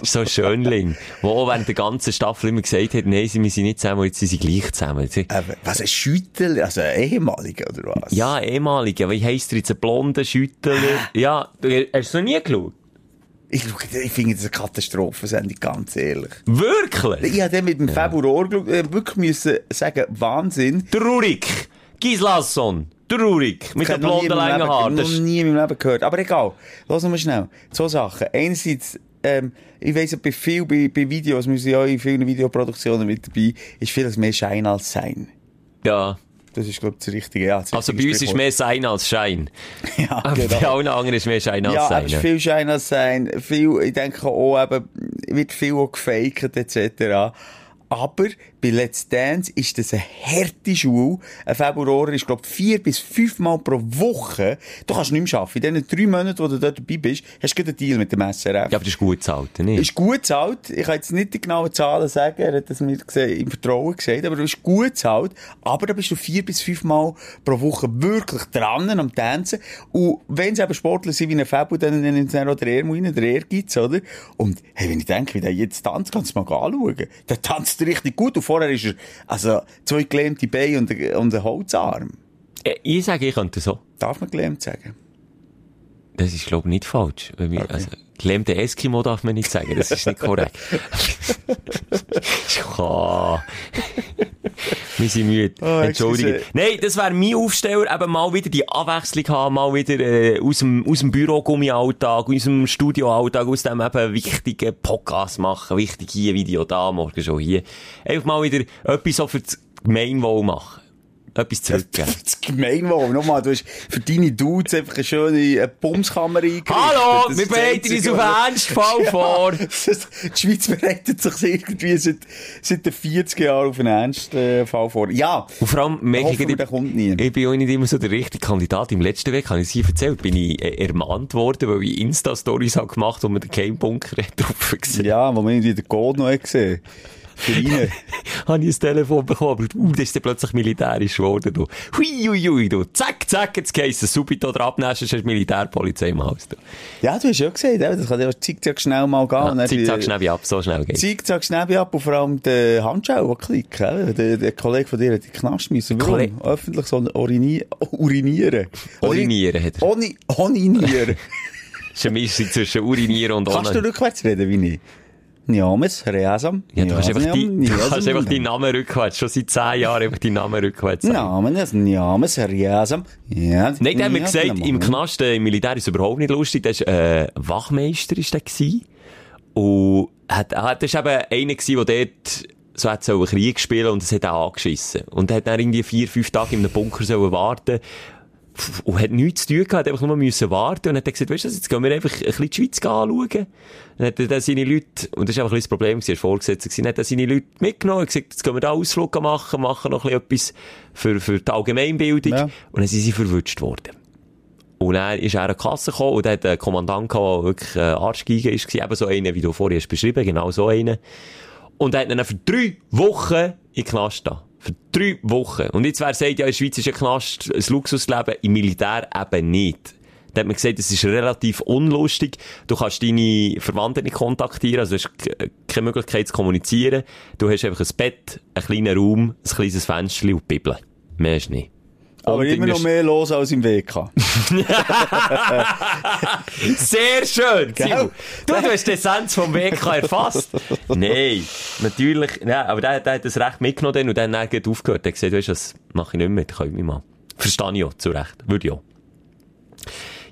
So ein Schönling. Der auch während der ganzen Staffel immer gesagt hat, nein, sie sind nicht zusammen, jetzt sind sie gleich zusammen. Äh, was, ein Schüttel? Also ein ehemaliger, oder was? Ja, ehemalige. Wie heisst der jetzt? Ein blonder Schüttler? Ja, hast du noch nie geschaut? Ich, ich finde das eine Katastrophensendung, ganz ehrlich. Wirklich? Ich habe dann mit dem Februar geschaut, äh, wirklich müssen sagen, Wahnsinn. Gislasson. Der Rurik. Mit den habe noch nie blonden langen Haaren. Das Noch ist- nie in meinem Leben gehört. Aber egal. Lass uns mal schnell. Zwei Sachen. Einerseits, ähm, ich weiss ja, bei viel, bei, bei Videos, wir sind ja in vielen Videoproduktionen mit dabei, ist vieles mehr Schein als Sein. Ja. Das ist, glaube ich, das Richtige. Ja, das Also bei uns ist mehr Sein als Schein. Ja, Aber bei genau. allen anderen ist mehr Schein als Ja, Sein. es ist viel Schein als Sein. Viel, ich denke auch eben, wird viel auch gefaked, etc. Aber bei Let's Dance ist das eine harte Schule. Ein Februar ist, glaube ich, vier bis fünf Mal pro Woche. Du kannst nicht mehr arbeiten. In diesen drei Monaten, wo du dort dabei bist, hast du einen Deal mit dem SRF. Ja, aber das ist gut zahlt, nicht? Ist gut zahlt. Ich kann jetzt nicht die genauen Zahlen sagen. Er hat das mir gesehen, im Vertrauen gesagt. Aber du bist gut zahlt. Aber da bist du vier bis fünf Mal pro Woche wirklich dran am Tanzen. Und wenn es eben Sportler sind wie ein Fabio, dann sie dann auch der Ehrmu rein. Der Ehrgeiz, oder? Und, hey, wenn ich denke, wie der jetzt tanzt, kannst du mal anschauen. Der tanzt richtig gut. Und vorher ist er, also, zwei gelähmte Beine und, ein- und ein Holzarm. Äh, Ich sage, ich könnte so. Darf man gelähmt sagen? Das ist, glaube ich, nicht falsch. Wir- Also, gelähmte Eskimo darf man nicht sagen. Das ist nicht korrekt. ja. Wir sind müde. Oh, Entschuldigung. excuse. Nein, das wäre mein Aufsteller. Eben mal wieder die Abwechslung haben, mal wieder äh, aus dem, aus dem Bürogummi-Alltag, aus dem Studio-Alltag, aus dem eben wichtigen Podcast machen. Wichtig hier, Video da, morgen schon hier. Einfach mal wieder etwas so für das Gemeinwohl machen. Etwas zurückgeben. Das Gemeinwohl. Nochmal, du hast für deine Dudes einfach eine schöne äh, Bumskammer eingerichtet. Hallo, Das wir ist bereiten uns auf Ernstfall vor. das- Die Schweiz bereitet sich irgendwie seit, seit den 40 Jahren auf einen Ernstfall vor. Ja. Und vor allem merke ich, der kommt nie. ich bin auch nicht immer so der richtige Kandidat. Im letzten Weg, habe ich sie erzählt, bin ich äh, ermahnt worden, weil ich Insta-Stories habe gemacht, wo man den Keimbunker hat drauf gesehen. Ja, wo man irgendwie den Code noch hat gesehen Für ihn. habe ich ein Telefon bekommen, aber uh, das ist dann plötzlich militärisch geworden. Du. Hui, hui, hui, du. Zack, zack, jetzt du subito abnehmen, sonst hast Militärpolizei im Haus. Du. ja, du hast ja gesehen, das kann ja zickzack schnell mal gehen. Ja, dann Zick, zack, die- schnell wie ab, so schnell geht's. Zickzack schnell ab und vor allem der Handschau, der klickt. Der, der Kollege von dir hat den Knast müssen. Warum? Öffentlich so urini urinieren. Urinieren hat er. Oni Oninieren. Das ist eine Mischung zwischen Urinieren und Kannst du rückwärts reden, wie ich? Njames, Reasam. Ja, du hast einfach, die, du hast einfach deinen Namen rückwärts. Schon seit zehn Jahren einfach deinen Namen rückwärts. sagen. Namen, Reasam. Ja, Nein, der hat mir gesagt, ja, im Knast, äh, im Militär ist es überhaupt nicht lustig. Der ist, äh, Wachmeister ist der gewesen. Und hat, hat, das ist eben einer gewesen, der dort so hat so einen Krieg spielen und es hat auch angeschissen. Und er hat dann irgendwie vier, fünf Tage in einem Bunker sollen warten und hat nichts zu tun gehabt, hat einfach nur müssen warten und hat dann gesagt, weißt du, jetzt gehen wir einfach ein bisschen die Schweiz anschauen. Dann hat er seine Leute, und das war einfach ein das Problem, er war Vorgesetzter dann hat er seine Leute mitgenommen und gesagt, jetzt gehen wir da Ausflug machen, machen noch ein bisschen etwas für, für die Allgemeinbildung. Ja. Und dann sind sie verwünscht worden. Und dann ist er an die Kasse gekommen und hat einen Kommandant gehabt, der wirklich äh, Arschgeige war. Eben so einer, wie du vorhin hast beschrieben, genau so einen. Und er hat ihn dann für drei Wochen in den Knast da. Für drei Wochen. Und jetzt, wer sagt, ja, in der Schweiz ist ein Knast ein Luxusleben, im Militär eben nicht. Da hat man gesagt, es ist relativ unlustig. Du kannst deine Verwandten nicht kontaktieren, also du hast keine Möglichkeit zu kommunizieren. Du hast einfach ein Bett, einen kleinen Raum, ein kleines Fenster und die Bibel. Mehr ist nicht. Aber Und immer noch mehr los als im WK. Sehr schön? Simon. Du, du hast die Essenz vom WK erfasst. Nein, natürlich. Nein, aber der, der hat das Recht mitgenommen und dann hat er aufgehört. Er hat gesagt, weißt du, das mache ich nicht mehr, das kann ich mal. Verstehe ich auch, zu Recht. Würde ich auch.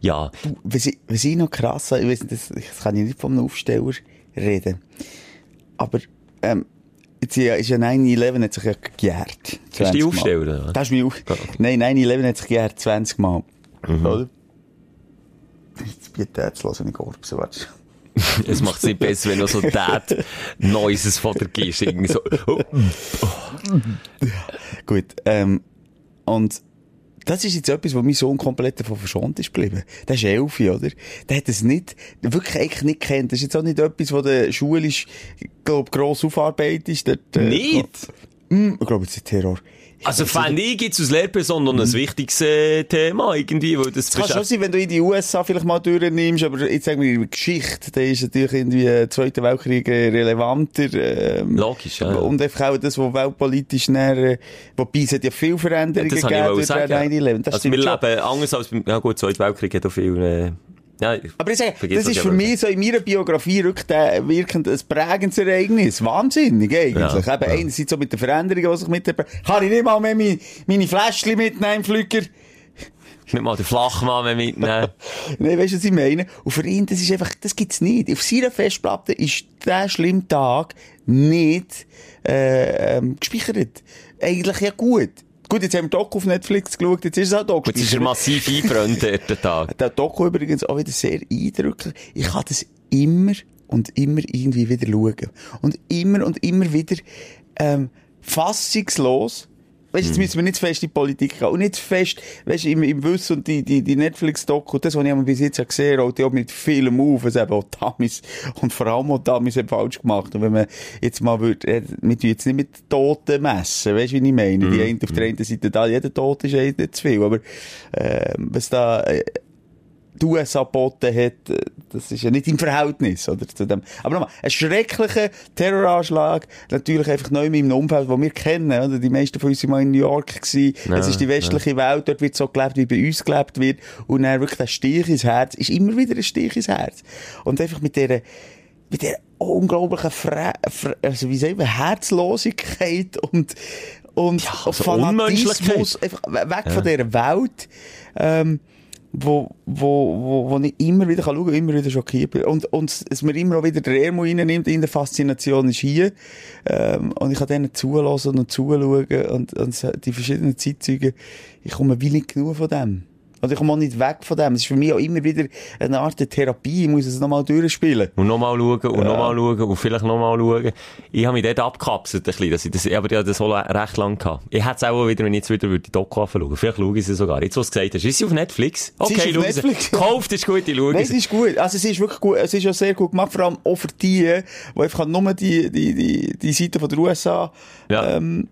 Ja, Was ich, was ich noch krass ich nicht, das, das kann ich nicht von einem Aufsteller reden. Aber, ähm, jetzt ja- ist ja 9-11 hat sich ja gejährt. Die 20 Mal. Aufsteller, oder? Das ist mein Auf... Nein, 9-11 hat sich gejährt 20 Mal. Oder? Jetzt er zu hören, ich Gorbsen, warte. es macht es nicht besser, wenn du so Dad Noises von dir gibst. Irgendwie so, oh, Gut, ähm, und das ist jetzt etwas, wo mein Sohn komplett davon verschont ist geblieben. Der ist elf, oder? Der hat es nicht, wirklich eigentlich nicht kennt. Das ist jetzt auch nicht etwas, wo der schulisch, glaub, gross aufarbeitet ist. Dort, äh, Nicht? Hm, ich glaube, jetzt ist Terror. Also fände ich jetzt als Lehrperson noch ein wichtiges äh, Thema irgendwie, weil das Es kann schon sein, wenn du in die USA vielleicht mal durchnimmst, aber jetzt sagen wir in der Geschichte, da ist natürlich irgendwie der Zweite Weltkrieg äh, relevanter. Ähm, Logisch, ja, ja. Und einfach auch das, was weltpolitisch näher, äh, wobei es hat ja viele Veränderungen ich wollen durch sagen. den 9/11. Das Also wir schon. leben anders als beim, ja gut, Zweiter Weltkrieg hat auch viel, äh, ja, Aber ich sage, das ist ich für mich so in meiner Biografie rückt äh, wirkend ein prägendes Ereignis. Wahnsinnig, eigentlich. Ja, Eben, ja. einerseits so mit den Veränderungen, die sich mit der, kann ich nicht mal mehr meine, meine Fläschchen mitnehmen, im Flüger? Nicht mal den Flachmann mitnehmen. Nein, weißt du, was ich meine? Und für ihn, das ist einfach, das gibt's nicht. Auf seiner Festplatte ist der schlimme Tag nicht, äh, ähm, gespeichert. Eigentlich ja gut. Gut, jetzt haben wir Doku auf Netflix geschaut, jetzt ist es auch Doku. Gut, es ist er massiv eingebrannt, der der Tag. Der Doku übrigens auch wieder sehr eindrücklich. Ich kann das immer und immer irgendwie wieder schauen. Und immer und immer wieder, ähm, fassungslos. Weißt du, jetzt müssen wir nicht zu fest in die Politik gehen. Und nicht zu fest, weißt du, im, im Wissen und die, die, die Netflix-Doku, das, was ich bis jetzt gesehen habe, auch mit vielem auf, es eben auch Damis, und vor allem auch Damis haben falsch gemacht. Und wenn man jetzt mal würde, äh, wir tun jetzt nicht mit Toten messen, weißt du, wie ich meine? Die eine auf der einen Seite, da, jeder Tote ist eigentlich nicht zu viel, aber, äh, was da, äh, die USA geboten hat, äh, das ist ja nicht im Verhältnis, oder, zu dem. Aber nochmal, ein schrecklicher Terroranschlag, natürlich einfach neu in einem Umfeld, das wir kennen, oder? Die meisten von uns waren mal in New York gewesen. Ja, es ist die westliche Welt, dort wird so gelebt, wie bei uns gelebt wird. Und dann wirklich der Stich ins Herz, ist immer wieder ein Stich ins Herz. Und einfach mit dieser, mit der unglaublichen Fre Fre also wie sagen wir, Herzlosigkeit und, und also Fanatismus, einfach we- weg von dieser Welt, ähm, wo, wo, wo, wo ich immer wieder kann schauen, immer wieder schockiert bin. Und, und es mir immer auch wieder der Ärmel reinnimmt, in der Faszination ist hier. Ähm, und ich kann denen zulassen und zuschauen und, und die verschiedenen Zeitzeugen, ich komme wie nicht genug von dem. Und ich komme auch nicht weg von dem. Es ist für mich auch immer wieder eine Art der Therapie. Ich muss es nochmal durchspielen. Und nochmal schauen, und nochmal schauen, und vielleicht nochmal schauen. Ich habe mich dort abgekapselt, ein bisschen, dass ich das, aber ich habe das la- recht lang gehabt. Ich hätte es auch wieder, wenn ich jetzt wieder würde die Doku anschauen Vielleicht schaue ich sie sogar. Jetzt, was du gesagt hast. Ist sie auf Netflix? Sie ist Okay, auf Netflix, sie. ja. Kauft, ist gut, ich schaue Nein, es sie. ist gut. Also, es ist wirklich gut. Es ist ja sehr gut gemacht. Vor allem auch für die, die einfach nur die, die, die, die Seite von der USA, Ja. ähm,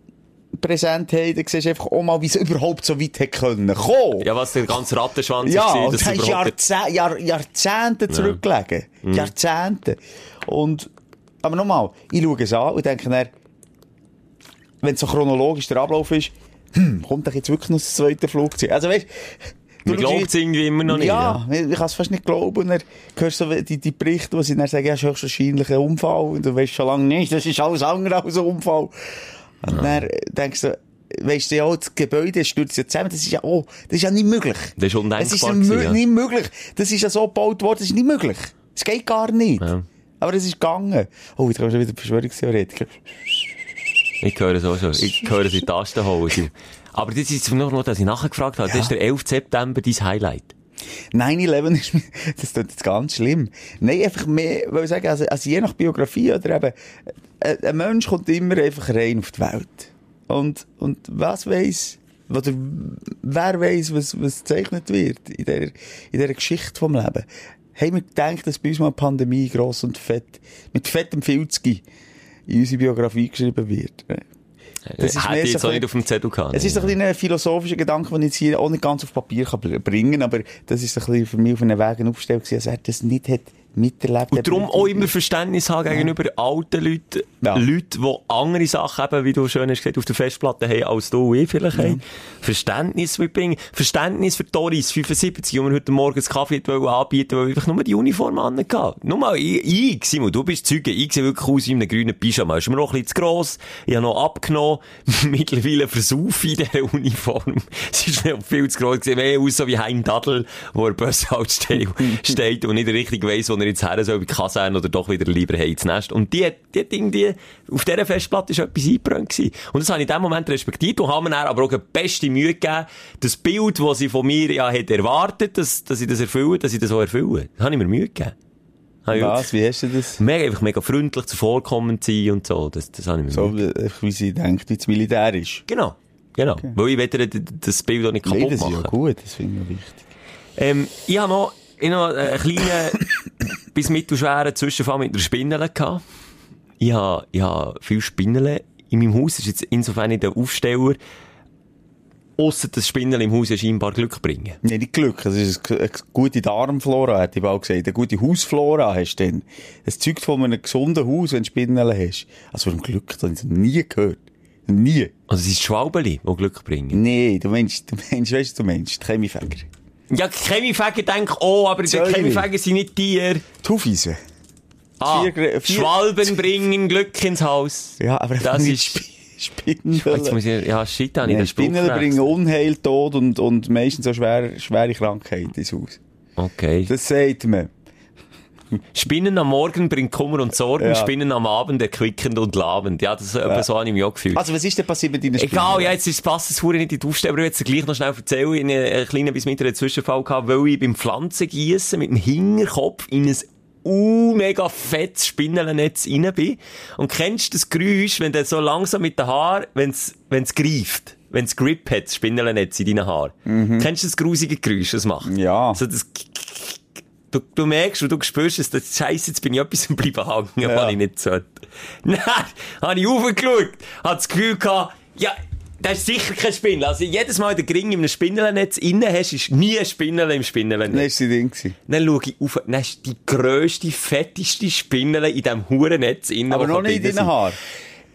präsent haben. Da siehst du einfach auch mal, wie es überhaupt so weit hätte können kommen. Ja, was der ganze Rattenschwanz Ja, war, es ist nicht- Jahrzeh Jahr Jahrzehnte zurückgelegen. Mhm. Jahrzehnte. Und, aber nochmal, ich schaue es an und denke dann, wenn so chronologisch der Ablauf ist, hm, kommt doch jetzt wirklich noch das zweite Flugzeug. Also weißt, Man glaubt es irgendwie immer noch nicht. ja, ich kann es fast nicht glauben. Und dann hörst so die, die Berichte, wo sie dann sagen, ja, es ist höchstwahrscheinlich ein Unfall. Und du weißt schon lange nicht, das ist alles andere als ein Unfall. Und dann denkst du, weißt du ja, das Gebäude stürzt ja zusammen. Das ist ja, oh, das ist ja nicht möglich. Das ist undenkbar Es ist ja gewesen, ja. nicht möglich. Das ist ja so gebaut worden, das ist nicht möglich. Es geht gar nicht. Ja. Aber es ist gegangen. Oh, jetzt kommen schon wieder Verschwörungstheoretiker. Ich höre es auch schon. Ich höre sie in die Tasten holen. Aber das ist noch, noch, dass ich nachgefragt habe. Das ist der 11. September dein Highlight. 9-11 ist, mir- das tut jetzt ganz schlimm. Nein, einfach mehr, weil ich sagen, also, also je nach Biografie oder eben, äh, ein Mensch kommt immer einfach rein auf die Welt. Und, und was weiss, oder wer weiss, was, was gezeichnet wird in der, in der Geschichte vom Leben. Haben wir gedacht, dass bei uns mal eine Pandemie gross und fett, mit fettem Filzgi in unsere Biografie geschrieben wird. Das ist Hätte mehr ich so jetzt auch ein nicht auf dem Zettel gehabt. es ist ein, bisschen ein philosophischer Gedanke, den ich jetzt hier auch nicht ganz auf Papier kann br- bringen aber das ist ein bisschen für mich auf einen Weg aufgestellt gewesen, dass er das nicht hat miterlebt Und darum auch immer Verständnis haben gegenüber alten Leuten, Ja. Leuten, die andere Sachen eben, wie du schön hast gesagt, auf der Festplatte haben, als du und ich vielleicht haben. Verständnis mitbringen. Verständnis für Doris, 75, die mir heute Morgen einen Kaffee wollen anbieten weil ich einfach nur die Uniform angehabt. Nur mal, ich, ich, Simon, du bist Zeuge, ich sehe wirklich aus wie in einem grünen Pyjama. Ist mir noch ein bisschen zu gross. Ich habe noch abgenommen. Mittlerweile versaufe ich in dieser Uniform. Es ist mir viel zu gross gewesen. Mehr aus so wie Hein Daddel, wo er Bushaltestelle steht und nicht richtig weiss, wo er jetzt her soll, wie Kaserne oder doch wieder lieber heim ins Nest. Und die, die hat irgendwie, auf dieser Festplatte ist etwas eingebrannt gewesen. Und das habe ich in dem Moment respektiert und habe mir aber auch die beste Mühe gegeben, das Bild, das sie von mir ja hat erwartet, dass, dass ich das erfülle, dass ich das auch erfülle. Das habe ich mir Mühe gegeben. Was, wie hast du das? Mega, einfach mega freundlich zuvorkommend sein und so. Das, das habe ich mir So, Mühe wie sie denkt, wie das Militär ist. Genau. Genau. Weil ich will das Bild auch nicht kaputt das ist ja machen. gut, das finde ich wichtig. Ähm, ich habe noch, ich habe noch einen kleinen bis mittelschweren Zwischenfall mit einer Spinne gehabt. Ich habe, ich habe viele Spinnen in meinem Haus. Das ist jetzt insofern nicht der Aufsteller. Ausser das Spinnen im Haus ja scheinbar Glück bringen. Nee, nicht Glück. Es ist eine gute Darmflora, hätte ich bald gesagt. Eine gute Hausflora hast du dann. Es zeugt von einem gesunden Haus, wenn du Spinnen hast. Also von Glück, das habe ich nie gehört. Nie. Also es ist Schwalbeli, die Glück bringen. Nee, du meinst, du meinst, weißt du, du meinst, Chemiefäger. Ja, Chemiefäger denken, oh, aber die. Chemiefäger sind nicht Tiere. Die Hufeisen. Ah, Vier vier- Schwalben bringen Glück ins Haus. Ja, aber Das ist- Sp- Spinnen. Jetzt muss ich, ja, shit, habe ich Nee, den Spruch Spinnen bringen. Unheil, Tod und, und meistens auch schwere, schwere Krankheiten ins Haus. Okay. Das sagt man. Spinnen am Morgen bringt Kummer und Sorgen, Ja. Spinnen am Abend erquickend und labend. Ja, das, ja. so habe ich mich auch gefühlt. Also, was ist denn passiert mit deinen Spinnen? Egal, ja, jetzt ist, passt es vorher nicht in die Aufstellung, aber ich es gleich noch schnell erzählen. Hatte einen kleinen bis mittleren Zwischenfall gehabt, weil ich beim Pflanzen gießen mit dem Hinterkopf in ein uh, mega fettes Spinnennetz rein bin. Und kennst du das Geräusch, wenn du so langsam mit den Haaren, wenn's, wenn's greift? Wenn's Grip hat, das Spinnennetz in deinen Haaren. Kennst du das grusige Geräusch, das macht? Mhm. Ja. So das Du, du merkst und du spürst es, das Scheiße, jetzt bin ich etwas am bleiben hängen, Ja. was ich nicht sollte. Nein, habe ich raufgeschaut, habe das Gefühl gehabt, ja, das ist sicher kein Spindel. Also jedes Mal den Gring in einem Spinnelnetz innen hast, ist nie ein Spindel im Spinnelnetz. Nein, ist sie Ding gewesen. Dann schaue ich auf, dann ist die grösste, fetteste Spindel in diesem Hurennetz innen. Aber die noch nicht in deinen. Haaren.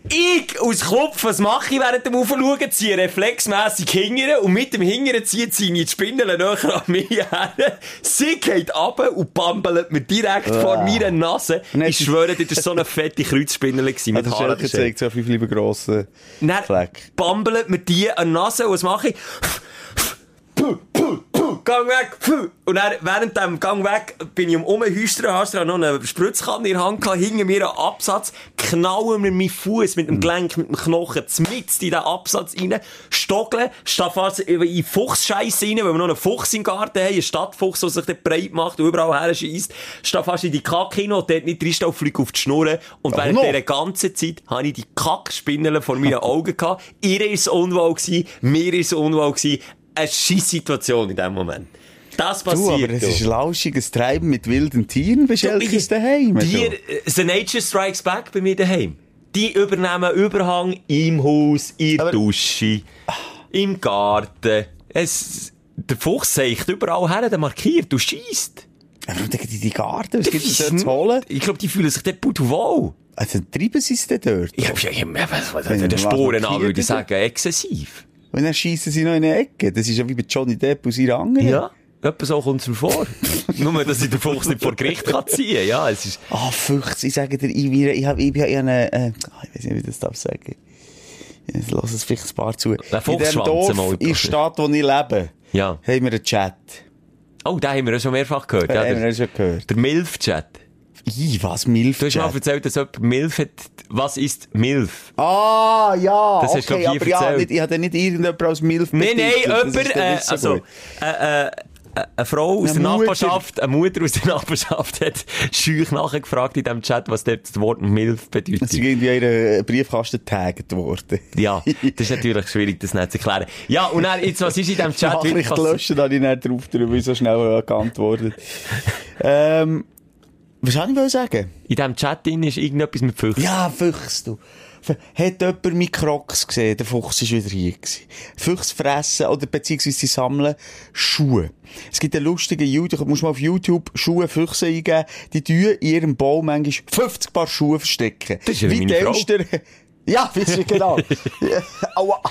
Ich, aus Kopf, was mache ich während dem Aufschauen? Ziehe reflexmässig hingern und mit dem Hingern zieht sie die Spindel näher an mich her. Sie geht runter und bambelt mir direkt vor meiner Nase. Nein, Ich schwöre das war so eine fette Kreuzspindel mit Haaren. Schelke zeigt so fünf lieber grosse Dann Fleck. bambelt mir die an die Nase und was mache ich? Puh, puh, puh, Gang weg! Puh. Und dann, während dem Gang weg bin ich um Umhüstern, hast du noch eine Spritzkanne in der Hand gehabt, hinter mir einen Absatz, knallen mir meinen Fuß mit dem Gelenk, mit dem Knochen, zmitzt in den Absatz rein, stockeln, stehe fast in Fuchsscheiße rein, weil wir noch einen Fuchs im Garten haben, einen Stadtfuchs, der sich dort breit macht und überall her schießt, stehe fast in die Kacke rein und dort nicht reinstehen, fliege auf die Schnur. Und Aber während noch? dieser ganzen Zeit habe ich die Kackspinneln vor meinen Augen gehabt. Ihr ist unwohl gewesen, mir ist es unwohl gewesen. Eine Scheisse-Situation in dem Moment. Das Du, passiert. aber es ja. ist lauschiges Treiben mit wilden Tieren bei Schelkes daheim. Die, also. äh, The Nature Strikes Back bei mir daheim. Die übernehmen Überhang im Haus, in der Aber- Dusche, im Garten. Es, der Fuchs seicht überall her, der markiert, du schießt. Warum denken die die Garten? Was gibt es dort zu holen? Ich glaube, die fühlen sich dort pudelwohl. Also, treiben sie es dort? Ich hab ja, ich hab, was, was, Wenn der was Sporen an, würde ich sagen, exzessiv. Und dann schiessen sie noch in eine Ecke. Das ist ja wie bei Johnny Depp aus ihrer anderen. Ja, etwa so kommt es mir vor. Nur, dass ich den Fuchs nicht vor Gericht kann ziehen Ja, es ist... Ah, Fuchs, ich sage dir, ich, ich, ich habe ich, ich, ich, eine, äh, ah, ich weiß nicht, wie ich das darf sagen. Jetzt lass es vielleicht ein paar zu. In dem Dorf, mal, in der. Stadt, wo ich lebe, Ja. haben wir einen Chat. Oh, da haben wir ja schon mehrfach gehört. Ja, Ja, haben wir ja schon gehört. der Milf-Chat. Ih, was, Milf Du hast mal erzählt, dass jemand Milf hat. Was ist Milf? Ah, ja, Das hast du, okay, glaub ich, aber ja, nicht, ich hatte nicht irgendjemand als Milf Nein, nein, das ist jemand, äh, so also, äh, äh, äh, eine Frau aus Eine der. Nachbarschaft, eine Mutter aus der Nachbarschaft hat schüch nachgefragt in diesem Chat, was dort das Wort Milf Es ist bedeutet. irgendwie in ihren Briefkasten getaggt worden. Ja, das ist natürlich schwierig, das nicht zu erklären. Ja, und dann, jetzt, was ist in diesem Chat wieder Nachricht passiert? löschen, da habe ich nicht drauf drüber, so schnell geantwortet. ähm, was soll ich sagen? In diesem Chat drin ist irgendetwas mit Füchsen. Ja, Füchs, du. Hat jemand meine Crocs gesehen? Der Fuchs war wieder hier. Füchs fressen oder beziehungsweise sie sammeln Schuhe. Es gibt einen lustigen YouTube, du musst mal auf YouTube Schuhe Füchse eingeben. Die tun in ihrem Bau manchmal 50 Paar Schuhe verstecken. Das ist ja wie meine Frau. Elster- Ja, wisst ihr, genau. Aua.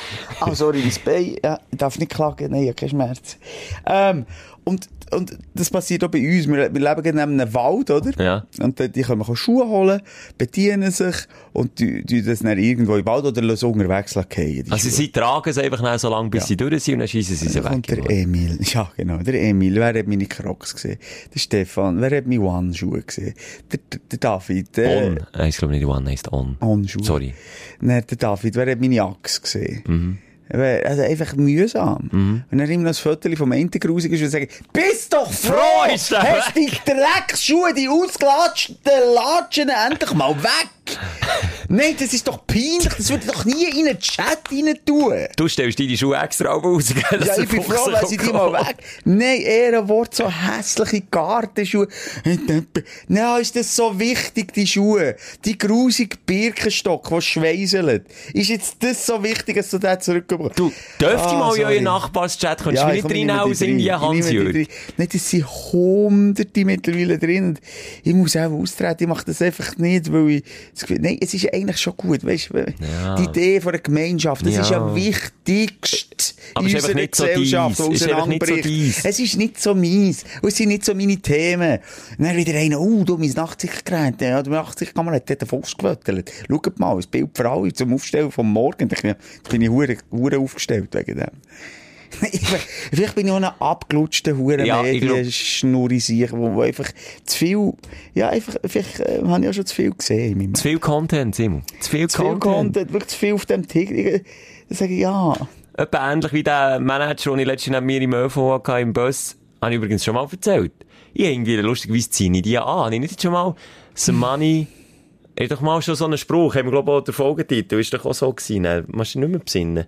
Ah, sorry, mein Bein. Ja, ich darf nicht klagen. Nein, ich habe keinen Schmerz. Ähm, und, und das passiert auch bei uns. Wir, wir leben gerade neben einem Wald, oder? Ja. Und die, die können auch Schuhe holen, bedienen sich und die, die das dann irgendwo im Wald oder lassen unterwegs fallen. Also Schuhe. sie tragen es einfach so lange, bis Ja. sie durch sind und dann schiessen sie sie weg. der Emil. Ja, genau. Der Emil. Wer hat meine Crocs gesehen? Der Stefan. Wer hat meine One-Schuhe gesehen? Der, der, der David. Der On. Äh, ich glaube nicht One, heisst On. On-Schuhe. Sorry. Nein, der David. Wer hat meine Axt gesehen? Mhm. Also einfach mühsam. Und dann immer noch ein Foto vom einen grusig ist und sagen, bist doch froh! Ist Hast die Drecksschuhe, die ausgelatschten Latschen endlich mal weg! Nein, das ist doch peinlich, das würde ich doch nie in einen Chat rein tun. Du stellst deine Schuhe extra auf raus, gell? Ja, ich bin froh, lasse ich die mal weg. Nein, Ehrenwort, so hässliche Gartenschuhe. Nein, ist das so wichtig, die Schuhe? Die grusige Birkenstock, die schweißelt. Ist jetzt das so wichtig, dass du den zurückbekommst? Du, dürft ihr Ah, mal in euren Nachbarschat? Könntest Ja, du ich nicht rein. Ich nehme Hans-Jürg? Nein, das sind Hunderte mittlerweile drin. Ich muss auch austreten. Ich mache das einfach nicht, weil ich, nein, es ist eigentlich schon gut, weißt? Ja. Die Idee von der Gemeinschaft, das Ja. ist ja wichtigst Aber in unserer nicht so Gesellschaft, deins. die Es ist so auseinanderbricht. Es ist nicht so meins. Und es sind nicht so meine Themen. Und dann wieder einer, oh, du, mein Nachtsichtgerät, ja, du, Nachtsichtkamera hat den Fuchs gewötelt. Schaut mal, ein Bild für alle zum Aufstellen vom Morgen. Da bin ich- hure aufgestellt wegen dem. Ich Vielleicht bin ich auch ein abgelutschter hure Ja, ich Medien-Schnurrisier, wo, wo einfach zu viel, ja, einfach, vielleicht, äh, habe ich auch schon zu viel gesehen Zu viel Content, Simon. Zu viel Zu viel Content. Wirklich zu viel auf dem Tick. Da sage ich, ja. Etwa ähnlich wie der Manager, den ich letztens neben mir im ÖV hatte, im Bus. Habe ich übrigens schon mal erzählt. Ich irgendwie lustigerweise ziehe ich die an. Habe ich nicht schon mal «Some money...» Ist doch mal schon so einen Spruch, haben wir glaube ich auch der Folgetitel, ist doch auch so gewesen, ne? Musst du nicht mehr besinnen.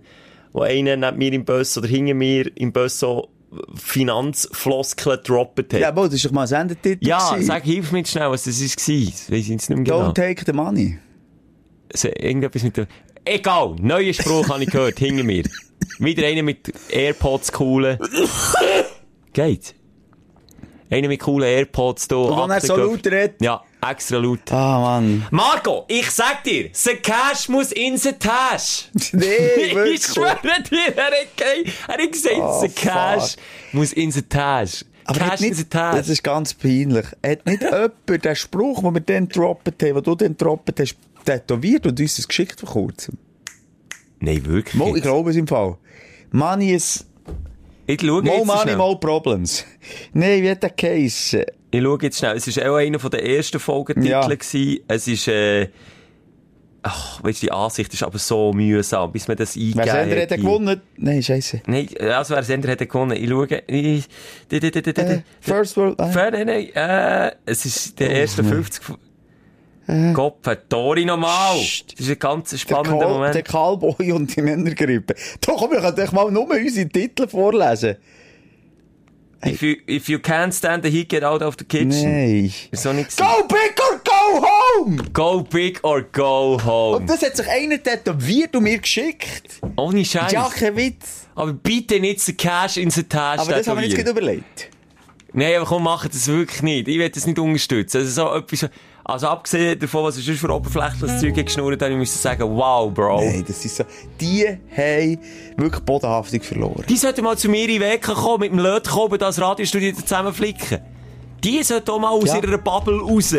Wo einer neben mir im Bus oder hinter mir im Bus so Finanzfloskeln gedroppt hat. Ja, aber das ist doch mal ein Sendetitel. Ja, gewesen. sag, hilf mir schnell, was das war. Das weiss ich jetzt nicht mehr genau. Don't take the money. So, irgendetwas mit der... Egal, neuer Spruch habe ich gehört, hinter mir. Wieder einer mit AirPods coolen. Geht. Einer mit coolen AirPods da. Und wenn er so laut redet. Ja, extra laut. Ah, Mann. Marco, ich sag dir, the cash muss in the Tasche. Nee, ich schwöre dir, er hat, ge- er hat gesagt, Oh, the cash fuck. muss in the Tasche. Aber Cash hat in the nicht, Tasche. das ist ganz peinlich. Hat nicht jemand den Spruch, den wir dann gedroppt haben, den du dann gedroppt hast, tätowiert und uns das geschickt vor kurzem? Nein, wirklich. Mo, ich glaube es im Fall. Money is... Ich schaue Mo jetzt money, mo problems. Nein, wie hat der Case? Ich schaue jetzt schnell. Es war auch einer der ersten Folgetitel. Ja. gewesen. Es ist, äh, ach, weißt du, die Ansicht ist aber so mühsam, bis man das eingegeben Wer Sender er gewonnen? Nein, scheiße. Nein, also wer Sender er gewonnen. Ich schaue, ich, di- di- di- di- di- Äh, First World... Äh. Nein, nein, nein, äh, es ist der erste 50... Gott, Tori nochmal! Das ist ein ganz Der, spannender Kal Moment. der Callboy und die Männergrippe. Doch, komm, wir können doch mal nur unsere Titel vorlesen. If you, if you can't stand the heat, get out of the kitchen. Nein. So nicht Go big or go home! Go big or go home. Und das hat sich einer tätowiert und mir geschickt. Ohne Scheiß. Ja, kein Witz. Aber bitte nicht the cash in the Tasche Aber das haben wir jetzt gerade überlegt. Nein, aber komm, mach das wirklich nicht. Ich will das nicht unterstützen. Also so etwas, also abgesehen davon, was sonst für oberflächliches Zeug geschnurrt habe, ich muss sagen, wow, Bro. Nein, das ist so. Die haben wirklich Bodenhaftung verloren. Die sollten mal zu mir in Weg kommen, mit dem Lötkolben das Radiostudio zusammenflicken. Die sollten auch mal aus Ja. ihrer Bubble raus.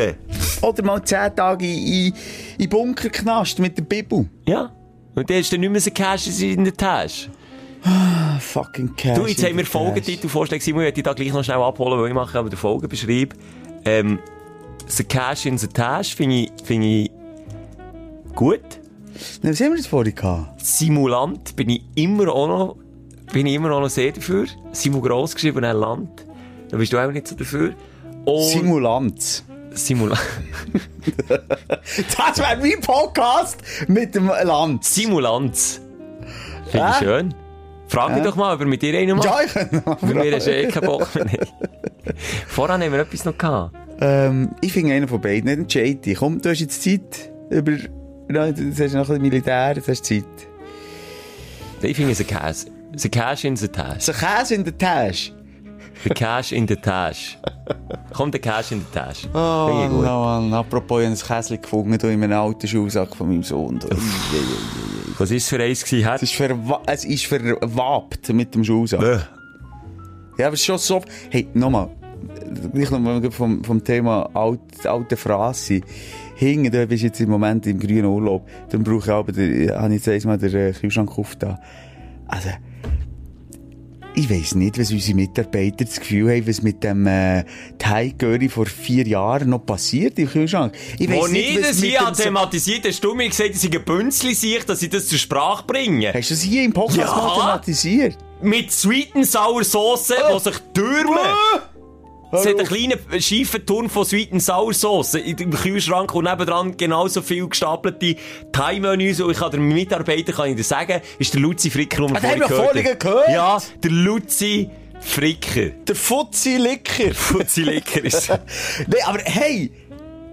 Oder mal 10 Tage in, in, Bunkerknast mit der Bibel. Ja. Und dann ist dann nicht mehr so Cash in der Tasche. Ah, fucking Cash. Du, jetzt haben wir Cash. Folgetitel-Vorschläge. Simon, ich werde dich da gleich noch schnell abholen, weil ich mache aber den Folgenbeschreib. Ähm, the Cash in the Tasche finde ich, finde ich gut. Na, Was haben wir jetzt vorhin gehabt? Simulant bin ich immer auch noch, bin ich immer noch sehr dafür. Simu gross geschrieben, ein Land. Da bist du auch nicht so dafür. Und Simulant. Simulant. Das wäre mein Podcast mit dem Land. Simulanz. Finde ich Hä? schön. Frag mich Hä? doch mal, ob er mit dir einen macht. Ja, ich kann Bei mir du eh keinen Bock mehr. Voran haben wir etwas noch gehabt. Ähm, Ich finde einen von beiden, nicht entscheiden. Komm, du hast jetzt Zeit, über Ja, Du hast noch ein bisschen Militär, du hast Zeit. Ich finde es ein Käse. Es ist ein Cash in der Tasche. So Käse in der Tasche. Der Cash in der Tasche. Kommt der Cash in der Tasche. Oh, gut. no, Mann. Apropos, ich habe ein Käse gefunden hier in einem alten Schuhsack von meinem Sohn. Was war es für eins gewesen? Es ist, verwa es ist verwabt mit dem Schuhsack. Bäh. Ja, aber es ist schon so... Hey, nochmal. Gleich nochmal vom, vom Thema alt, alte Phrase. Hinten, du bist jetzt im Moment im grünen Urlaub. Dann brauche ich aber, der, habe ich jetzt einmal den äh, Kühlschrank aufgetan. Also, ich weiss nicht, was unsere Mitarbeiter das Gefühl haben, was mit dem äh, Thai Curry vor vier Jahren noch passiert im Kühlschrank. Ich Wo weiss nie was das mit hier thematisiert hast du mir gesagt, dass ich ein Bünzli sehe, dass ich das zur Sprache bringe. Hast du das hier im Podcast Ja. mal thematisiert? Mit Sweet and Sour Sauce, Oh. die sich türmen. Es hat einen kleinen schiefen Turm von Sweet and Sour Sauce im Kühlschrank und nebendran genauso viel gestapelte Thai-Menüs. Und ich kann den Mitarbeiter kann ich dir sagen, ist der Luzi Fricker, den wir Ah, haben vorhin vorhin gehört. Ja, der Luzi Fricker. Der Fuzzi Licker. Fuzzi Licker ist... nee, aber hey,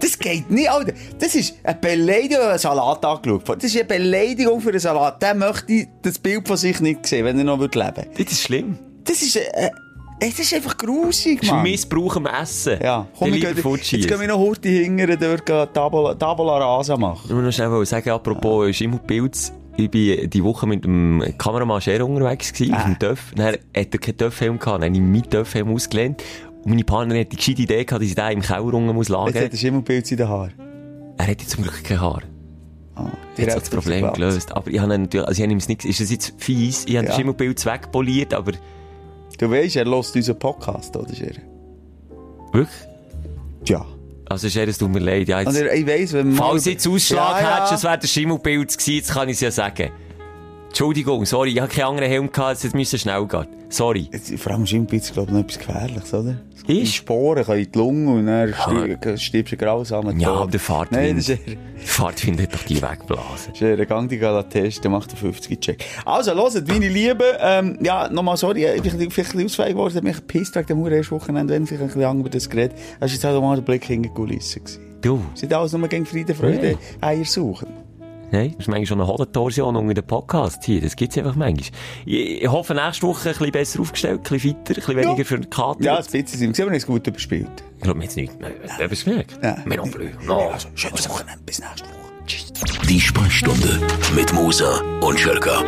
das geht nicht, Alter. Das ist eine Beleidigung, einen Salat angeschaut. Das ist eine Beleidigung für einen Salat. Der möchte das Bild von sich nicht sehen, wenn er noch würde leben Das ist schlimm. Das ist, äh, das ist einfach grusig, Das ist Mann. Missbrauch am Essen. Ja, komm, lieber gehen, jetzt gehen wir noch heute hingern, dort gehen Tabula, Tabula Rasa machen. Ich muss noch schnell sagen, apropos Schimmelpilz. Ich bin die Woche mit dem Kameramann Scher unterwegs gewesen, auf dem Töff. Dann hat er keinen Töffhelm gehabt. Dann habe ich meinen Töffhelm ausgelehnt. Und meine Partnerin hat die gescheite Idee gehabt, dass ich den im Keller unten muss Jetzt lagern. hat er Schimmelpilz in den Haaren. Er hat jetzt zum Glück kein Haar. Ah, Jetzt hat das Problem gelöst. Aber ich habe natürlich, also ich habe ihm es nicht, ist das jetzt fies? Ich habe Ja. den Schimmelpilz wegpoliert, aber Du weißt, er hört unseren Podcast, oder? Wirklich? Ja. Also Scher, es tut mir leid. Ja, jetzt, er, ich weiss, wenn man... falls jetzt Ausschlag Ja, ja. hättest, es wäre der Schimmelpilz gewesen, jetzt kann ich es ja sagen. Entschuldigung, sorry, ich habe keinen anderen Helm gehabt, es musste schnell gehen. Sorry. Vor allem Schimmelpilz, glaube ich, noch etwas Gefährliches, oder? Ist? Die Sporen können in die Lunge und dann stirb- stirbst du grausamen Ja, aber der Fahrt Nein, das ist Fahrt findet doch die wegblasen. Ist ein Gang, die geht testen, macht den 50-Check. Also, hört, meine Lieben, ähm, ja, nochmal sorry, ich bin vielleicht ein bisschen ausfähig geworden, ich hab mich gepisst wegen dem ersten Wochenende, wenn vielleicht ein bisschen lang über das geredet. Das war jetzt auch mal der Blick hinter die gewesen. Du, Sind alles nur gegen Frieden, Freude, Eier suchen. Nein, das ist manchmal schon eine Hodentorsion unter den Podcast hier. Das gibt's einfach manchmal. Ich, ich hoffe, nächste Woche ein bisschen besser aufgestellt, ein bisschen weiter, ein bisschen weniger für den Kater. Ja, ein bisschen sind wir, haben es gut überspielt. Ich glaube, wir haben jetzt nicht mehr. Haben es gemerkt? Ja. Wir non plus. No. Also, schönes Wochenende, bis nächste Woche. Tschüss. Die Sprechstunde mit Musa und Schelka.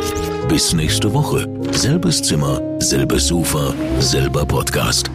Bis nächste Woche. Selbes Zimmer, selbes Sofa, selber Podcast.